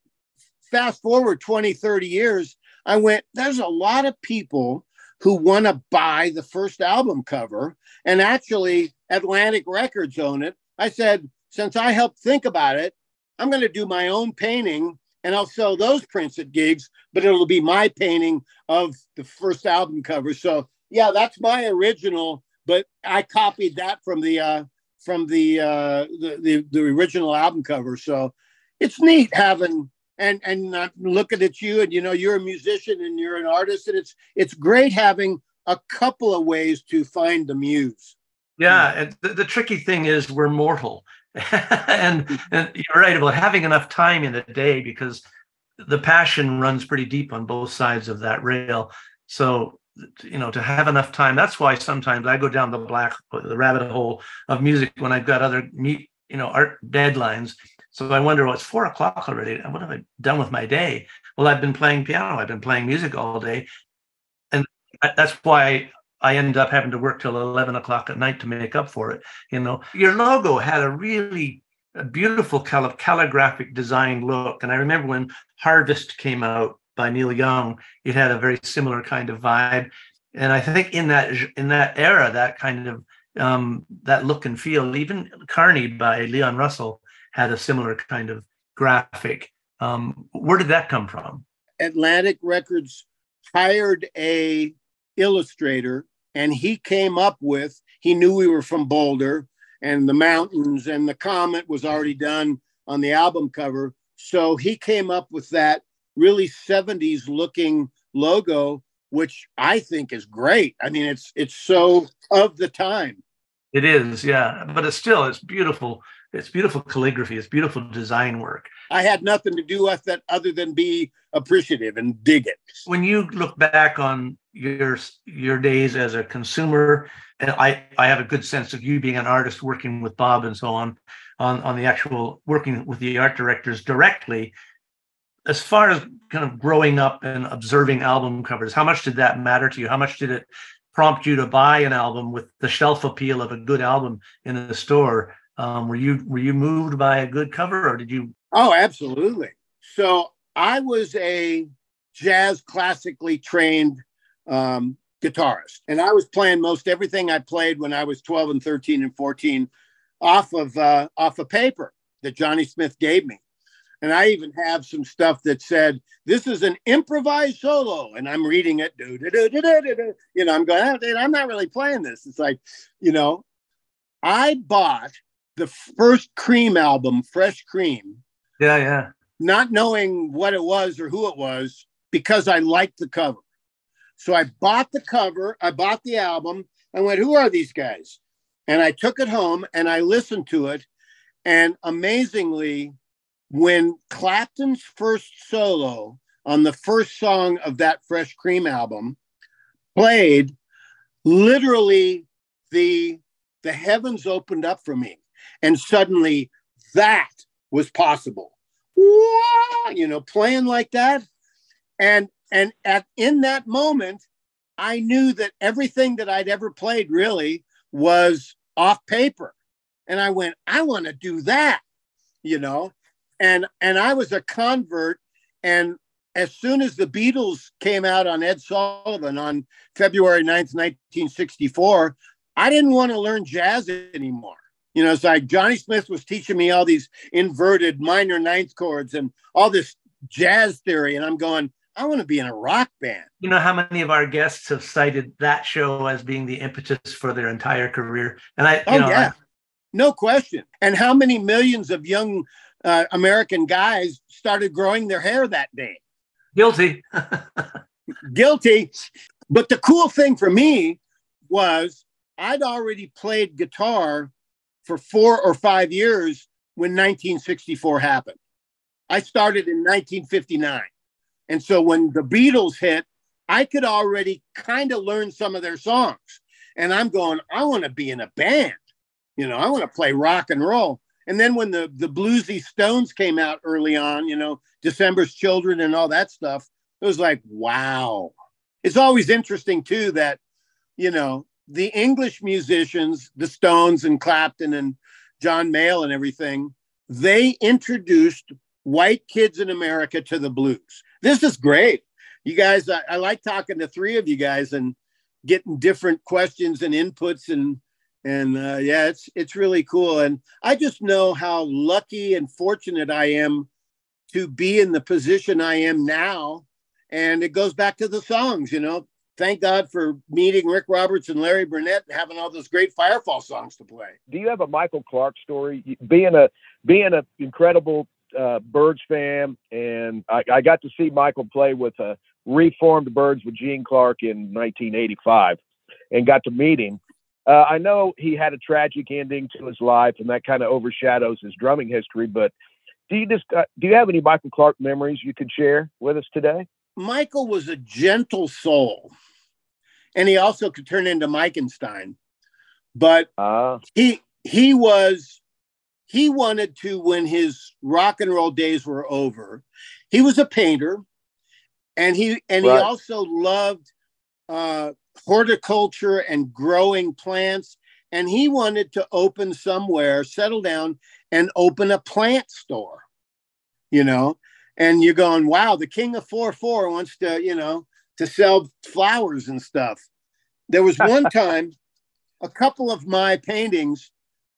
E: fast forward 20, 30 years, I went, there's a lot of people who want to buy the first album cover and actually Atlantic Records own it. I said, since I helped think about it, I'm going to do my own painting and I'll sell those prints at gigs, but it'll be my painting of the first album cover. So yeah, that's my original, but I copied that from the uh, from the, uh, the the the original album cover. So it's neat having and and looking at you and you know you're a musician and you're an artist and it's it's great having a couple of ways to find the muse
D: yeah and the, the tricky thing is we're mortal [laughs] and, and you're right about having enough time in the day because the passion runs pretty deep on both sides of that rail so you know to have enough time that's why sometimes i go down the black the rabbit hole of music when i've got other meet you know art deadlines so I wonder, well, it's four o'clock already. and What have I done with my day? Well, I've been playing piano. I've been playing music all day. And that's why I end up having to work till 11 o'clock at night to make up for it. You know, your logo had a really beautiful kind of calligraphic design look. And I remember when Harvest came out by Neil Young, it had a very similar kind of vibe. And I think in that in that era, that kind of um, that look and feel, even Carney by Leon Russell had a similar kind of graphic. Um, where did that come from?
E: Atlantic Records hired a illustrator, and he came up with. He knew we were from Boulder, and the mountains and the comet was already done on the album cover. So he came up with that really 70s looking logo, which I think is great. I mean, it's it's so of the time.
D: It is, yeah, but it's still it's beautiful. It's beautiful calligraphy. It's beautiful design work.
E: I had nothing to do with that other than be appreciative and dig it.
D: When you look back on your your days as a consumer and i i have a good sense of you being an artist working with bob and so on on on the actual working with the art directors directly as far as kind of growing up and observing album covers how much did that matter to you? How much did it prompt you to buy an album with the shelf appeal of a good album in the store um, were you were you moved by a good cover, or did you?
E: Oh, absolutely. So I was a jazz classically trained um, guitarist, and I was playing most everything I played when I was 12 and 13 and 14 off of uh, off of paper that Johnny Smith gave me. And I even have some stuff that said, this is an improvised solo. And I'm reading it. You know, I'm going, oh, I'm not really playing this. It's like, you know, I bought the first Cream album, Fresh Cream,
D: Yeah, yeah.
E: Not knowing what it was or who it was because I liked the cover. So I bought the cover, I bought the album, and went, Who are these guys? And I took it home and I listened to it. And amazingly, when Clapton's first solo on the first song of that Fresh Cream album played, literally the the heavens opened up for me. And suddenly that was possible. You know, playing like that. And and at in that moment, I knew that everything that I'd ever played really was off paper. And I went, I want to do that, you know. And and I was a convert. And as soon as the Beatles came out on Ed Sullivan on February 9th, 1964, I didn't want to learn jazz anymore. You know, it's like Johnny Smith was teaching me all these inverted minor ninth chords and all this jazz theory. And I'm going, I want to be in a rock band.
D: You know how many of our guests have cited that show as being the impetus for their entire career? And I,
E: oh
D: know,
E: yeah,
D: I,
E: no question. And how many millions of young uh, American guys started growing their hair that day?
D: Guilty. [laughs]
E: Guilty. But the cool thing for me was I'd already played guitar for four or five years when 1964 happened. I started in 1959. And so when the Beatles hit, I could already kind of learn some of their songs. And I'm going, I want to be in a band. You know, I want to play rock and roll. And then when the the bluesy Stones came out early on, you know, December's Children and all that stuff, it was like, wow. It's always interesting too that, you know, the English musicians, the Stones and Clapton and John Mayall and everything, they introduced white kids in America to the blues. This is great. You guys, I, I like talking to three of you guys and getting different questions and inputs and and uh, yeah, it's it's really cool. And I just know how lucky and fortunate I am to be in the position I am now. And it goes back to the songs, you know thank God for meeting Rick Roberts and Larry Burnett and having all those great Firefall songs to play.
C: Do you have a Michael Clarke story? Being a being an incredible uh, Byrds fan, and I, I, got to see Michael play with a reformed Byrds with Gene Clark in 1985, and got to meet him. Uh, I know he had a tragic ending to his life, and that kind of overshadows his drumming history. But do you just uh, do you have any Michael Clarke memories you could share with us today?
E: Michael was a gentle soul, and he also could turn into Meikenstein. But uh. he he was he wanted to when his rock and roll days were over. He was a painter, and he and right. he also loved uh, horticulture and growing plants. And he wanted to open somewhere, settle down, and open a plant store. You know, and you're going, wow, the king of four four wants to, you know, to sell flowers and stuff. There was one [laughs] time a couple of my paintings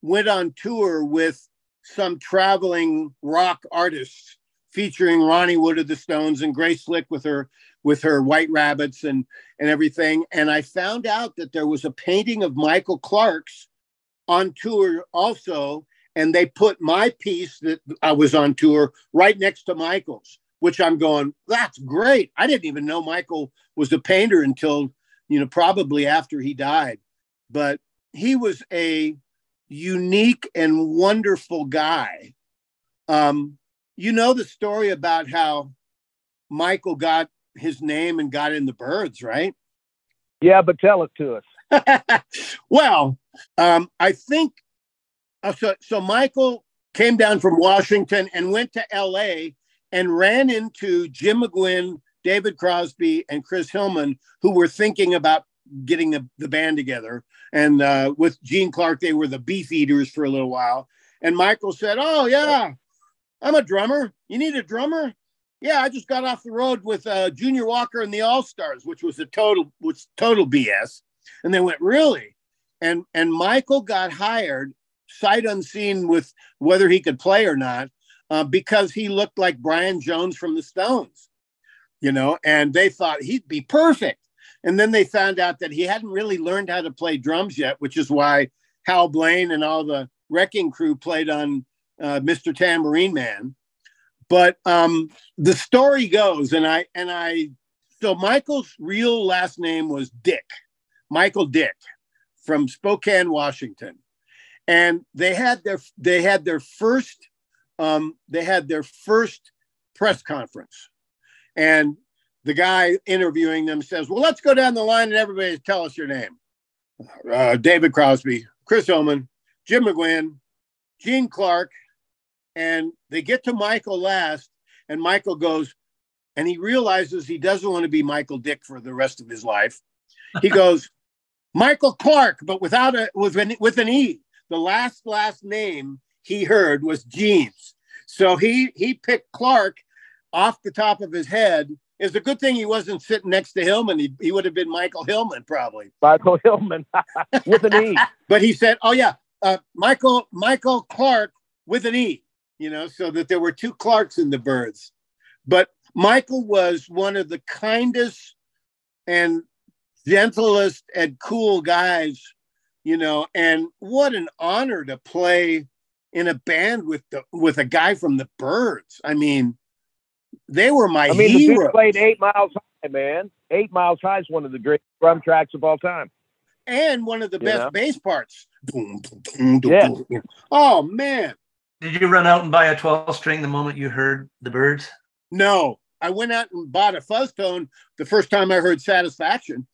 E: went on tour with some traveling rock artists featuring Ronnie Wood of the Stones and Grace Slick with her with her white rabbits and and everything. And I found out that there was a painting of Michael Clarke's on tour also and they put my piece that I was on tour right next to Michael's, which I'm going, that's great. I didn't even know Michael was a painter until, you know, probably after he died. But he was a unique and wonderful guy. Um, you know the story about how Michael got his name and got in the Byrds, right?
C: Yeah, but tell it to
E: us. [laughs] well, um, I think uh, so, so Michael came down from Washington and went to LA and ran into Jim McGuinn, David Crosby, and Chris Hillman, who were thinking about getting the, the band together. And uh, with Gene Clark, they were the Beefeaters for a little while. And Michael said, Oh, yeah, I'm a drummer. You need a drummer? Yeah, I just got off the road with uh, Junior Walker and the All Stars, which was a total was total BS. And they went, Really? And and Michael got hired sight unseen with whether he could play or not uh, because he looked like Brian Jones from the Stones, you know, and they thought he'd be perfect. And then they found out that he hadn't really learned how to play drums yet, which is why Hal Blaine and all the wrecking crew played on uh, Mr. Tambourine Man. But um, the story goes, and I and I so Michael's real last name was Dick, Michael Dick, from Spokane, Washington, and they had their they had their first um, they had their first press conference, and the guy interviewing them says, "Well, let's go down the line and everybody tell us your name." Uh, David Crosby, Chris Hillman, Jim McGuinn, Gene Clark, and they get to Michael last, and Michael goes, and he realizes he doesn't want to be Michael Dick for the rest of his life. He [laughs] goes, Michael Clarke, but without a with an with an E. The last last name he heard was Gene's. So he he picked Clark off the top of his head. It's a good thing he wasn't sitting next to Hillman. He, he would have been Michael Hillman probably.
C: Michael Hillman [laughs] with an E. [laughs]
E: but he said, "Oh yeah, uh, Michael Michael Clarke with an E." You know, so that there were two Clarks in the Byrds. But Michael was one of the kindest and gentlest and cool guys, you know, and what an honor to play in a band with the with a guy from the Byrds. I mean, they were my I mean, heroes.
C: The played Eight Miles High, man. Eight Miles High is one of the great drum tracks of all time,
E: and one of the best bass parts. yeah. Oh man!
D: Did you run out and buy a twelve string the moment you heard the Byrds?
E: No, I went out and bought a fuzz tone the first time I heard Satisfaction.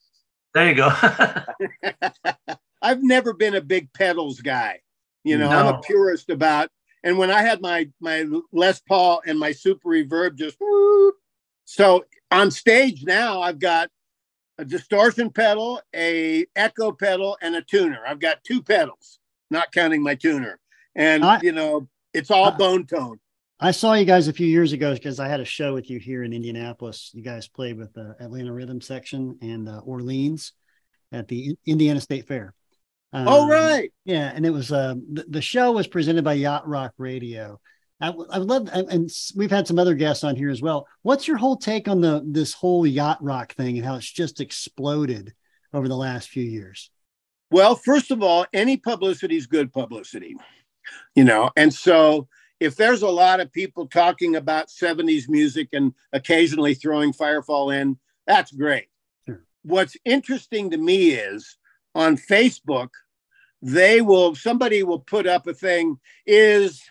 D: There you go. [laughs] [laughs]
E: I've never been a big pedals guy. You know, no. I'm a purist about. And when I had my my Les Paul and my Super Reverb, just so on stage now, I've got a distortion pedal, a echo pedal, and a tuner. I've got two pedals, not counting my tuner. And I, you know, it's all bone tone.
B: I saw you guys a few years ago because I had a show with you here in Indianapolis. You guys played with the Atlanta Rhythm Section and uh, Orleans at the Indiana State Fair.
E: Um, oh right,
B: yeah, and it was uh, the, the show was presented by Yacht Rock Radio. I, I would love, and we've had some other guests on here as well. What's your whole take on the this whole yacht rock thing and how it's just exploded over the last few years?
E: Well, first of all, any publicity is good publicity, you know, and so if there's a lot of people talking about 70s music and occasionally throwing Firefall in, that's great. Sure. What's interesting to me is on Facebook, they will, somebody will put up a thing, is,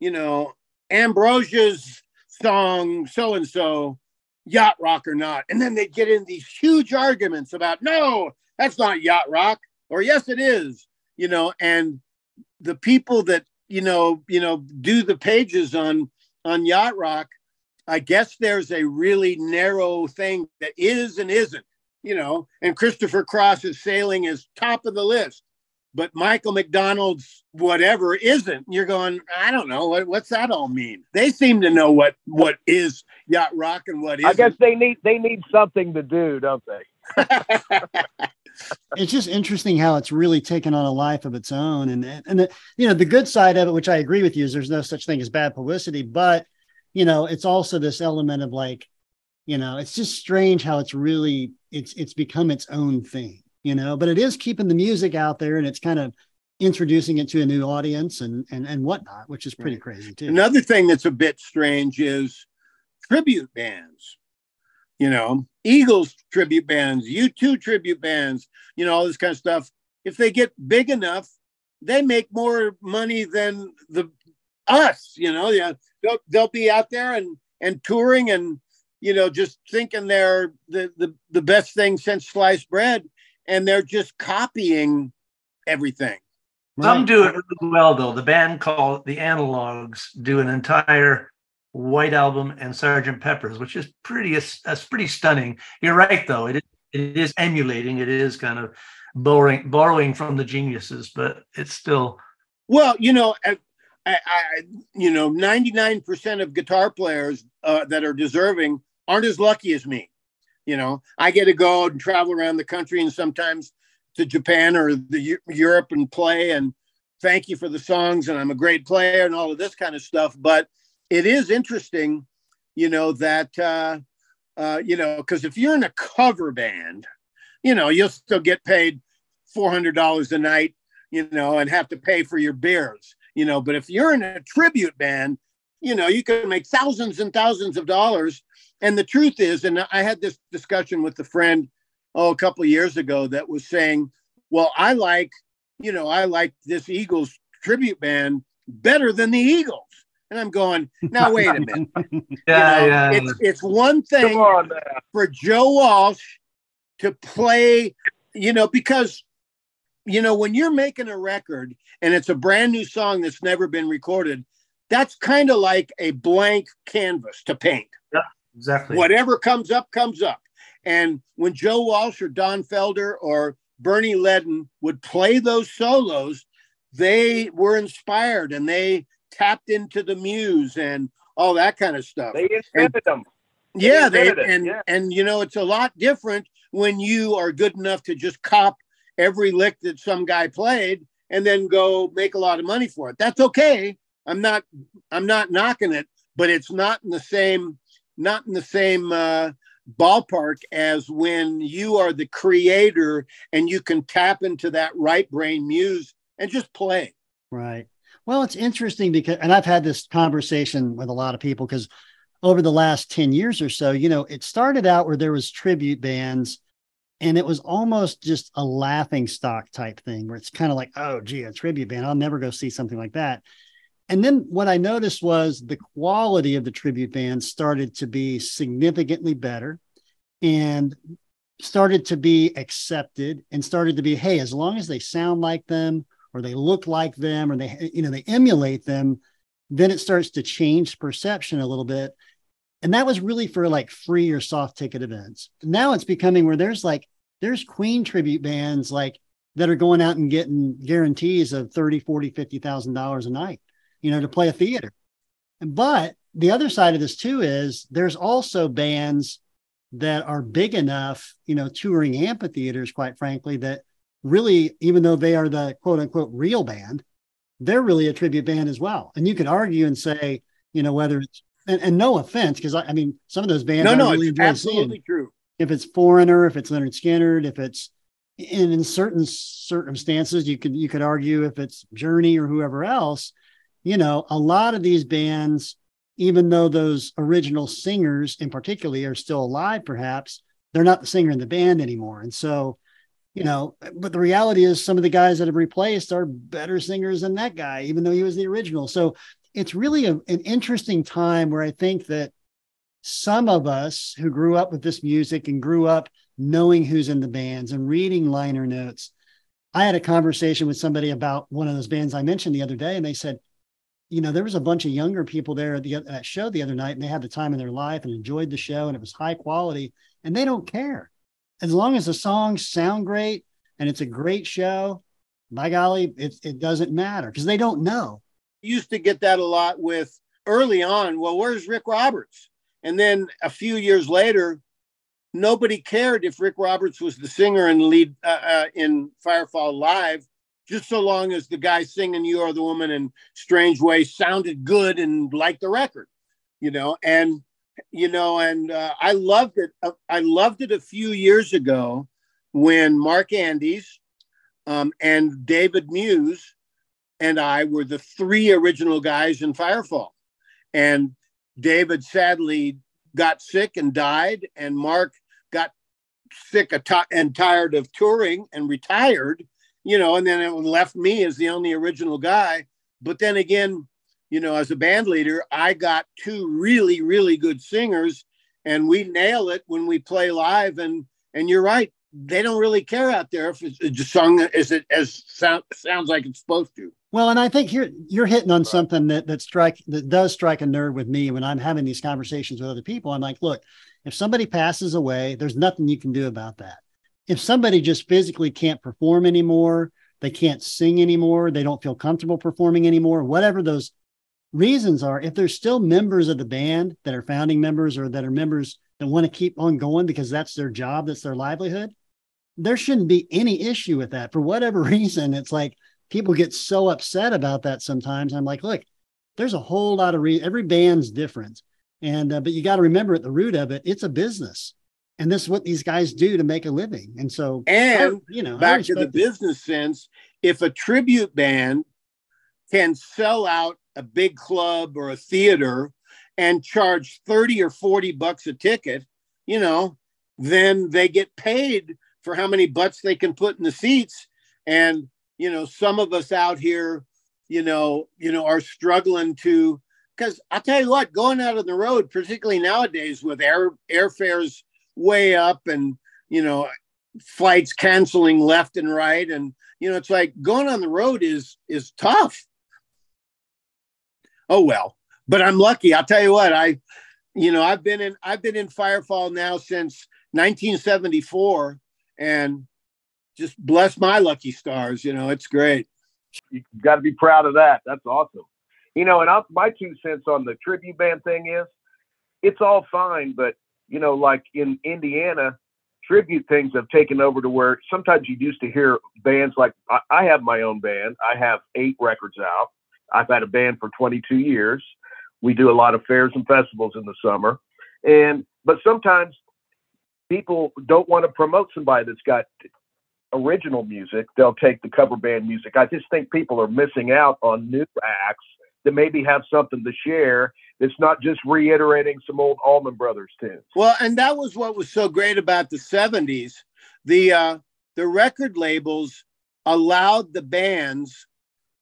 E: you know, Ambrosia's song so and so yacht rock or not. And then they get in these huge arguments about, no, that's not yacht rock, or yes, it is, you know, and the people that you know, you know, do the pages on on Yacht Rock, I guess there's a really narrow thing that is and isn't, you know, and Christopher Cross's sailing is top of the list, but Michael McDonald's whatever isn't. You're going, I don't know, what, what's that all mean? They seem to know what what is yacht rock and what is. I
C: guess they need they need something to do, don't they? [laughs]
B: it's just interesting how it's really taken on a life of its own. And and the, you know the good side of it, which I agree with you, is there's no such thing as bad publicity. But you know, it's also this element of like, you know, it's just strange how it's really it's it's become its own thing. You know, but it is keeping the music out there, and it's kind of introducing it to a new audience and and and whatnot, which is pretty right. crazy too.
E: Another thing that's a bit strange is tribute bands. You know, Eagles tribute bands, U2 tribute bands, you know, all this kind of stuff. If they get big enough, they make more money than the us, you know. Yeah, they'll, they'll be out there and and touring and you know just thinking they're the, the the best thing since sliced bread, and they're just copying everything.
D: Some do it really well though. The band called the Analogues do an entire White Album and Sergeant Pepper's, which is pretty that's pretty stunning. You're right though; it is, it is emulating. It is kind of borrowing borrowing from the geniuses, but it's still.
E: Well, you know, I, I you know, ninety nine percent of guitar players uh, that are deserving aren't as lucky as me. You know, I get to go and travel around the country and sometimes to Japan or the Europe and play and thank you for the songs and I'm a great player and all of this kind of stuff. But it is interesting, you know, that, uh, uh, you know, because if you're in a cover band, you know, you'll still get paid $400 a night, you know, and have to pay for your beers, you know. But if you're in a tribute band, you know, you can make thousands and thousands of dollars. And the truth is, and I had this discussion with a friend, oh, a couple years ago that was saying, well, I like, you know, I like this Eagles tribute band better than the Eagles. And I'm going, now wait a minute. [laughs] yeah, you know, yeah. It's, it's one thing on, for Joe Walsh to play, you know, because, you know, when you're making a record and it's a brand new song that's never been recorded, that's kind of like a blank canvas to paint.
D: Yeah, exactly.
E: Whatever comes up, comes up. And when Joe Walsh or Don Felder or Bernie Leadon would play those solos, they were inspired and they tapped into the muse and all that kind of stuff.
C: They invented them.
E: They yeah, they and yeah. and you know it's a lot different when you are good enough to just cop every lick that some guy played and then go make a lot of money for it. That's okay. I'm not I'm not knocking it, but it's not in the same not in the same uh, ballpark as when you are the creator and you can tap into that right brain muse and just play.
B: Right. Well, it's interesting because, and I've had this conversation with a lot of people because over the last 10 years or so, you know, it started out where there was tribute bands and it was almost just a laughing stock type thing where it's kind of like, oh, gee, a tribute band. I'll never go see something like that. And then what I noticed was the quality of the tribute bands started to be significantly better and started to be accepted and started to be, hey, as long as they sound like them, or they look like them or they you know they emulate them then it starts to change perception a little bit. And that was really for like free or soft ticket events. Now it's becoming where there's like there's queen tribute bands like that are going out and getting guarantees of 30 40 50 thousand dollars a night you know to play a theater. But the other side of this too is there's also bands that are big enough you know touring amphitheaters quite frankly that really, even though they are the quote unquote real band, they're really a tribute band as well. And you could argue and say, you know, whether it's and, and no offense, because I, I, mean, some of those bands,
E: no, no, really it's absolutely seeing. true.
B: If it's Foreigner, if it's Lynyrd Skynyrd, if it's in, in certain circumstances, you could you could argue if it's Journey or whoever else. You know, a lot of these bands, even though those original singers in particularly are still alive, perhaps they're not the singer in the band anymore, and so you know, but the reality is some of the guys that have replaced are better singers than that guy, even though he was the original. So it's really a, an interesting time where I think that some of us who grew up with this music and grew up knowing who's in the bands and reading liner notes. I had a conversation with somebody about one of those bands I mentioned the other day, and they said, you know, there was a bunch of younger people there at the at that show the other night, and they had the time of their life and enjoyed the show, and it was high quality, and they don't care as long as the songs sound great and it's a great show, by golly, it, it doesn't matter because they don't know.
E: Used to get that a lot with early on. Well, where's Rick Roberts? And then a few years later, nobody cared if Rick Roberts was the singer and lead uh, uh, in Firefall Live, just so long as the guy singing "You Are the Woman" in Strange Way sounded good and liked the record, you know. And you know, and uh, I loved it. Uh, I loved it a few years ago when Mark Andes um, and David Muse and I were the three original guys in Firefall. And David sadly got sick and died, and Mark got sick and tired of touring and retired, you know, and then it left me as the only original guy. But then again, you know, as a band leader, I got two really, really good singers, and we nail it when we play live. And and you're right, they don't really care out there if it's a song as it as sound, sounds like it's supposed to.
B: Well, and I think here you're hitting on something that that strike that does strike a nerve with me when I'm having these conversations with other people. I'm like, look, if somebody passes away, there's nothing you can do about that. If somebody just physically can't perform anymore, they can't sing anymore, they don't feel comfortable performing anymore, whatever those reasons are if there's still members of the band that are founding members or that are members that want to keep on going because that's their job, that's their livelihood, there shouldn't be any issue with that. For whatever [laughs] reason, it's like people get so upset about that sometimes. I'm like, look, there's a whole lot of re- every band's different. And uh, but you got to remember at the root of it, it's a business. And this is what these guys do to make a living. And so
E: and I, you know, back to the business sense, if a tribute band can sell out a big club or a theater and charge 30 or 40 bucks a ticket, you know, then they get paid for how many butts they can put in the seats. And, you know, some of us out here, you know, you know, are struggling to because I'll tell you what, going out on the road, particularly nowadays with air airfares way up and you know flights canceling left and right, and you know it's like going on the road is is tough. Oh well, but I'm lucky. I'll tell you what, I you know I've been in I've been in Firefall now since 1974, and just bless my lucky stars. You know, it's great.
C: You got to be proud of that. That's awesome. You know, and I'll, my two cents on the tribute band thing is, it's all fine, but you know, like in Indiana, tribute things have taken over to where sometimes you used to hear bands like I, I have my own band. I have eight records out. I've had a band for 22 years. We do a lot of fairs and festivals in the summer, and but sometimes people don't want to promote somebody that's got original music. They'll take the cover band music. I just think people are missing out on new acts that maybe have something to share that's not just reiterating some old Allman Brothers tunes.
E: Well, and that was what was so great about the 70s. The uh, the record labels allowed the bands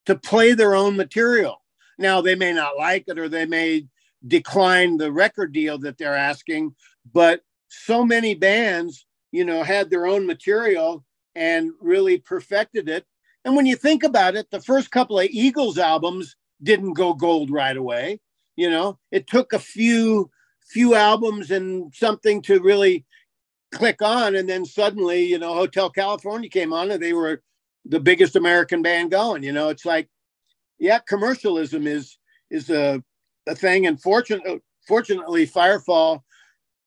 E: to play their own material. Now they may not like it or they may decline the record deal that they're asking, but so many bands, you know, had their own material and really perfected it. And when you think about it, the first couple of Eagles albums didn't go gold right away. You know, it took a few few albums and something to really click on, and then suddenly, you know, Hotel California came on, and they were the biggest American band going. You know, it's like, yeah, commercialism is is a a thing, and fortunately, fortunately, Firefall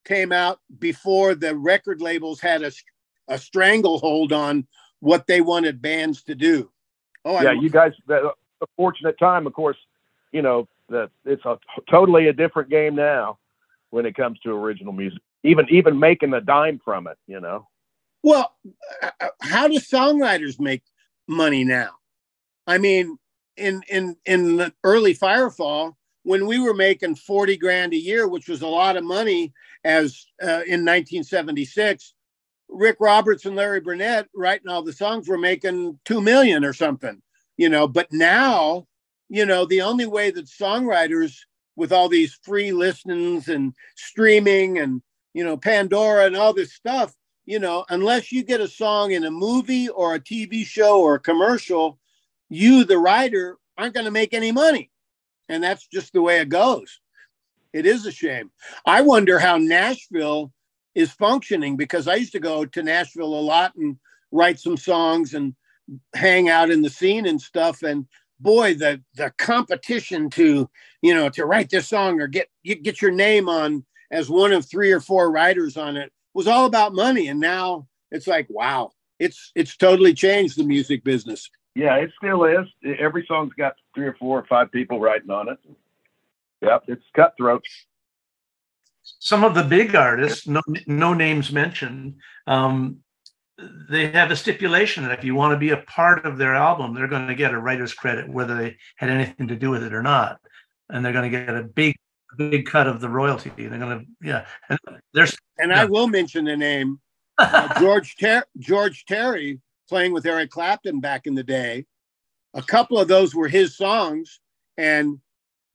E: came out before the record labels had a a stranglehold on what they wanted bands to do.
C: Oh, yeah, you guys, a fortunate time. Of course, you know that it's a totally a different game now when it comes to original music. Even even making a dime from it, you know.
E: Well, uh, uh, how do songwriters make money now? I mean, in in in the early Firefall, when we were making forty grand a year, which was a lot of money, as uh, in 1976, Rick Roberts and Larry Burnett writing all the songs were making two million or something you know but now you know the only way that songwriters with all these free listens and streaming and you know pandora and all this stuff you know unless you get a song in a movie or a tv show or a commercial you the writer aren't going to make any money. And that's just the way it goes. It is a shame. I wonder how nashville is functioning because i used to go to nashville a lot and write some songs and hang out in the scene and stuff. And boy the the competition to you know to write this song or get you get your name on as one of three or four writers on it was all about money. And now it's like wow it's it's totally changed the music business.
C: Yeah it still is. Every song's got three or four or five people writing on it. Yep it's cutthroat.
D: Some of the big artists no, no names mentioned um, they have a stipulation that if you want to be a part of their album, they're going to get a writer's credit, whether they had anything to do with it or not, and they're going to get a big, big cut of the royalty. They're going to, yeah. And there's,
E: and
D: yeah.
E: I will mention the name uh, [laughs] George Ter- George Terry playing with Eric Clapton back in the day. A couple of those were his songs, and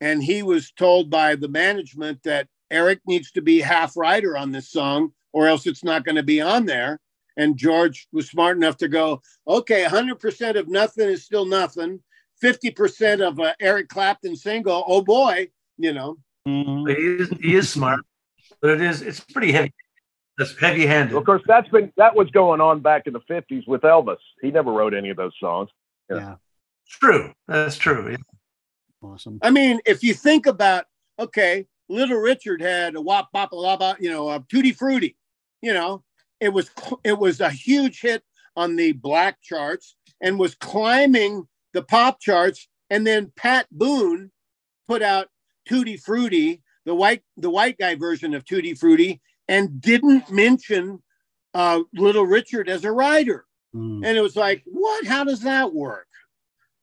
E: and he was told by the management that Eric needs to be half writer on this song, or else it's not going to be on there and George was smart enough to go, okay, 100% of nothing is still nothing. 50% of uh, Eric Clapton single, oh boy, you know.
D: Mm-hmm. He, is, he is smart, but it is, it's pretty heavy. That's heavy handed.
C: Well, of course, that's been, that was going on back in the 50s with Elvis. He never wrote any of those songs.
B: Yeah. yeah.
D: True. That's true. Yeah.
B: Awesome.
E: I mean, if you think about, okay, Little Richard had a wop bop a you know, a tutti frutti, you know, it was it was a huge hit on the black charts and was climbing the pop charts. And then Pat Boone put out Tutti Frutti, the white the white guy version of Tutti Frutti, and didn't mention uh, Little Richard as a writer. Mm. And it was like, what? How does that work?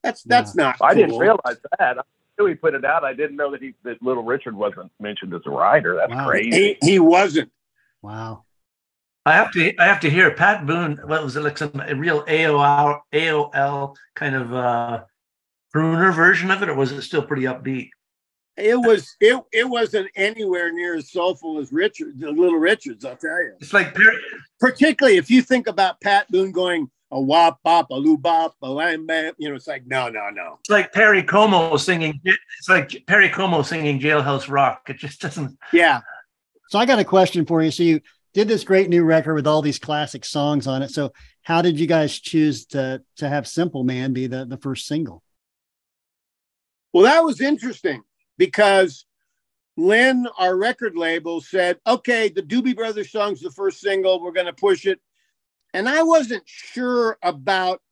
E: That's that's yeah. not.
C: I didn't realize that. I knew he put it out. I didn't know that he that Little Richard wasn't mentioned as a writer. That's wow. crazy.
E: He, he wasn't.
B: Wow.
D: I have to I have to hear Pat Boone. What was it like? Some a real AOL AOL kind of uh, crooner version of it, or was it still pretty upbeat?
E: It was it it wasn't anywhere near as soulful as Richard, the Little Richards. I'll tell you.
D: It's like
E: particularly if you think about Pat Boone going a wop bop a loo bop a lam bam. You know, it's like no no no.
D: It's like Perry Como singing. It's like Perry Como singing Jailhouse Rock. It just doesn't.
E: Yeah.
B: So I got a question for you. So you did this great new record with all these classic songs on it. So how did you guys choose to to have Simple Man be the the first single?
E: Well, that was interesting because Lynn, our record label, said, "Okay, the Doobie Brothers song's the first single. We're going to push it." And I wasn't sure about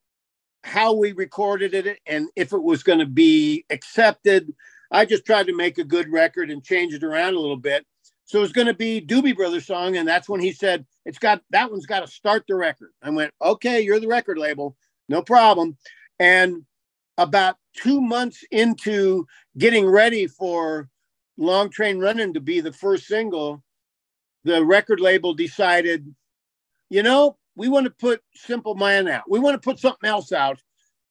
E: how we recorded it and if it was going to be accepted. I just tried to make a good record and change it around a little bit. So it's going to be Doobie Brothers song, and that's when he said it's got that one's got to start the record. I went, okay, you're the record label, no problem. And about two months into getting ready for Long Train Running to be the first single, the record label decided, you know, we want to put Simple Man out. We want to put something else out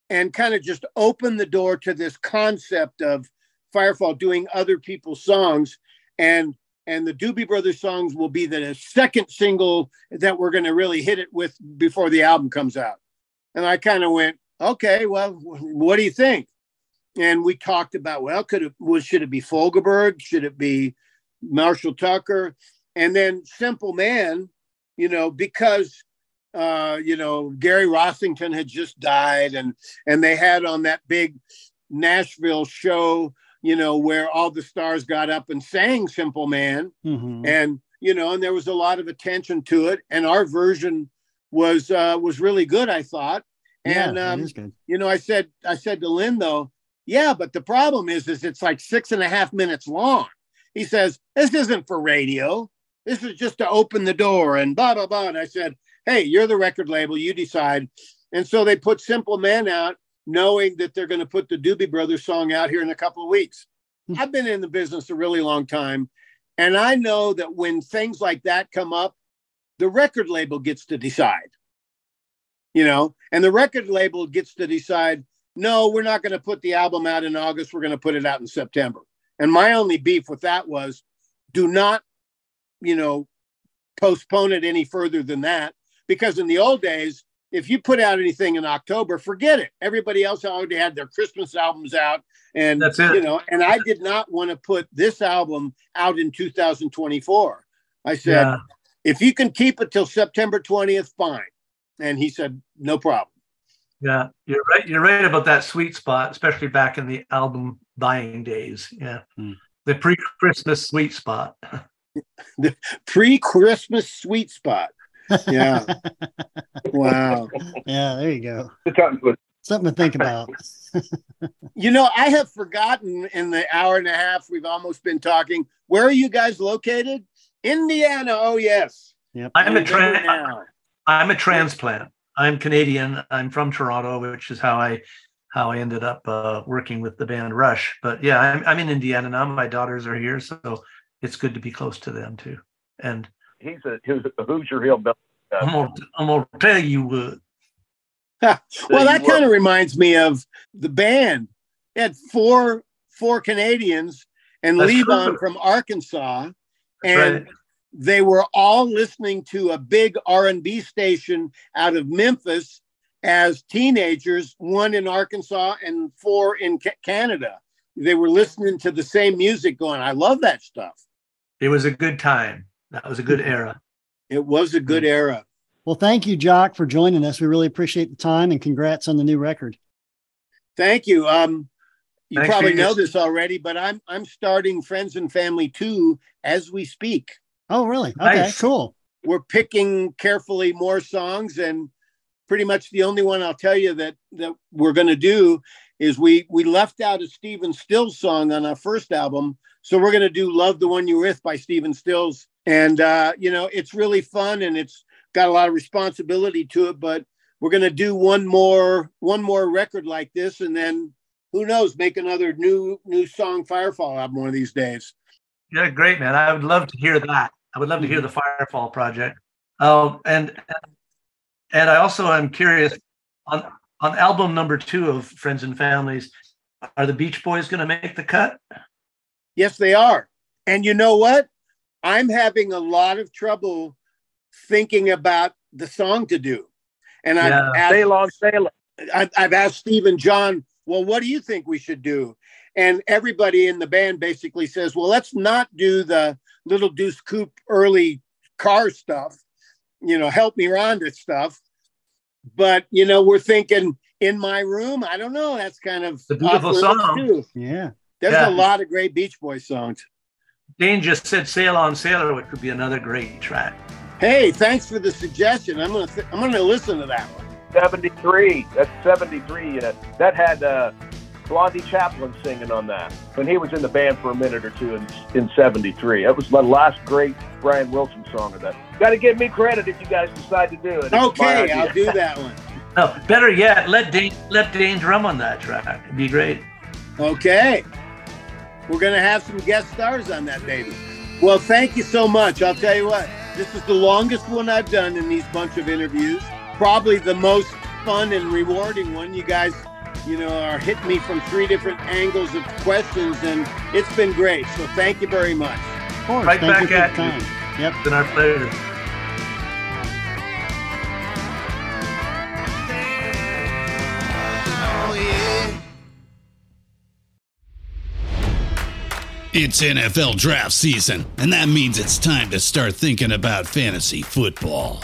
E: and kind of just open the door to this concept of Firefall doing other people's songs. And and the Doobie Brothers songs will be the second single that we're going to really hit it with before the album comes out. And I kind of went, okay, well, what do you think? And we talked about, well, could it was should it be Fogelberg? Should it be Marshall Tucker? And then Simple Man, you know, because uh, you know, Gary Rossington had just died and and they had on that big Nashville show you know, where all the stars got up and sang Simple Man. Mm-hmm. And, you know, and there was a lot of attention to it. And our version was uh was really good, I thought. And yeah, um, you know, I said I said to Lynn though, yeah, but the problem is is it's like six and a half minutes long. He says, This isn't for radio. This is just to open the door and blah blah blah. And I said, Hey, you're the record label, you decide. And so they put Simple Man out knowing that they're going to put the Doobie Brothers song out here in a couple of weeks. Hmm. I've been in the business a really long time. And I know that when things like that come up, the record label gets to decide, you know, and the record label gets to decide, no, we're not going to put the album out in August. We're going to put it out in September. And my only beef with that was do not, you know, postpone it any further than that. Because in the old days, if you put out anything in October, forget it. Everybody else already had their Christmas albums out, and that's it. You know, and I did not want to put this album out in 2024. I said, yeah. if you can keep it till September 20th, fine. And he said, no problem.
D: Yeah, you're right. You're right about that sweet spot, especially back in the album buying days. Yeah, hmm. the pre-Christmas sweet spot.
E: the pre-Christmas sweet spot yeah. [laughs] wow.
B: Yeah, there you go. Something to think about. [laughs]
E: you know, I have forgotten in the hour and a half we've almost been talking. Where are you guys located? Indiana. Oh yes.
D: Yep. I'm a tra- I'm a transplant. I'm Canadian. I'm from Toronto, which is how I how I ended up uh, working with the band Rush. But yeah, I'm I'm in Indiana now. My daughters are here, so it's good to be close to them too. And
C: he's a, he's a Hoosier Hillbilly. Uh,
D: I'm gonna, I'm gonna tell you what. [laughs]
E: well, that kind of reminds me of the band. It had four four Canadians and That's Levon true. from Arkansas, That's and right. They were all listening to a big R and B station out of Memphis as teenagers. One in Arkansas and four in Canada. They were listening to the same music, going, "I love that stuff."
D: It was a good time. That was a good era.
E: It was a good era.
B: Well, thank you, Jock, for joining us. We really appreciate the time and congrats on the new record.
E: Thank you. Um, you Thanks probably know this already, but I'm I'm starting Friends and Family 2 as we speak.
B: Oh, really? Okay, nice. cool.
E: We're picking carefully more songs and pretty much the only one I'll tell you that that we're going to do is we we left out a Stephen Stills song on our first album, so we're going to do "Love the One You're With" by Stephen Stills and uh, you know it's really fun and it's got a lot of responsibility to it but we're going to do one more one more record like this, and then who knows, make another new new song Firefall album one of these days.
D: Yeah, great, man. I would love to hear that. I would love to hear mm-hmm. the Firefall project. Oh, and and I also am curious on on album number two of Friends and Families. Are the Beach Boys going to make the cut?
E: Yes, they are. And you know what? I'm having a lot of trouble thinking about the song to do. And I've yeah. asked,
C: say long, say long.
E: I've, I've asked Steve and John, well, what do you think we should do? And everybody in the band basically says, well, let's not do the little Deuce Coupe early car stuff, you know, help me Rhonda stuff. But, you know, we're thinking in my room. I don't know. That's kind of
D: a beautiful song. Too.
B: Yeah.
E: There's yeah. a lot of great Beach Boys songs.
D: Dane just said "Sail on Sailor," which would be another great track.
E: Hey, thanks for the suggestion. I'm gonna th- I'm gonna listen to that one.
C: 73. That's 73. Uh, that had uh, Blondie Chaplin singing on that when he was in the band for a minute or two in, in 73. That was my last great Brian Wilson song of that. Got to give me credit if you guys decide to do it. It's
E: okay, I'll do that one. [laughs]
D: no, better yet, let Dane, let Dane drum on that track. It'd be great.
E: Okay. We're going to have some guest stars on that baby. Well, thank you so much. I'll tell you what, this is the longest one I've done in these bunch of interviews. Probably the most fun and rewarding one. You guys, you know, are hitting me from three different angles of questions, and it's been great. So thank you very much.
B: Of course. Right thank back at you.
D: Yep. It's been our pleasure.
F: It's NFL draft season, and that means it's time to start thinking about fantasy football.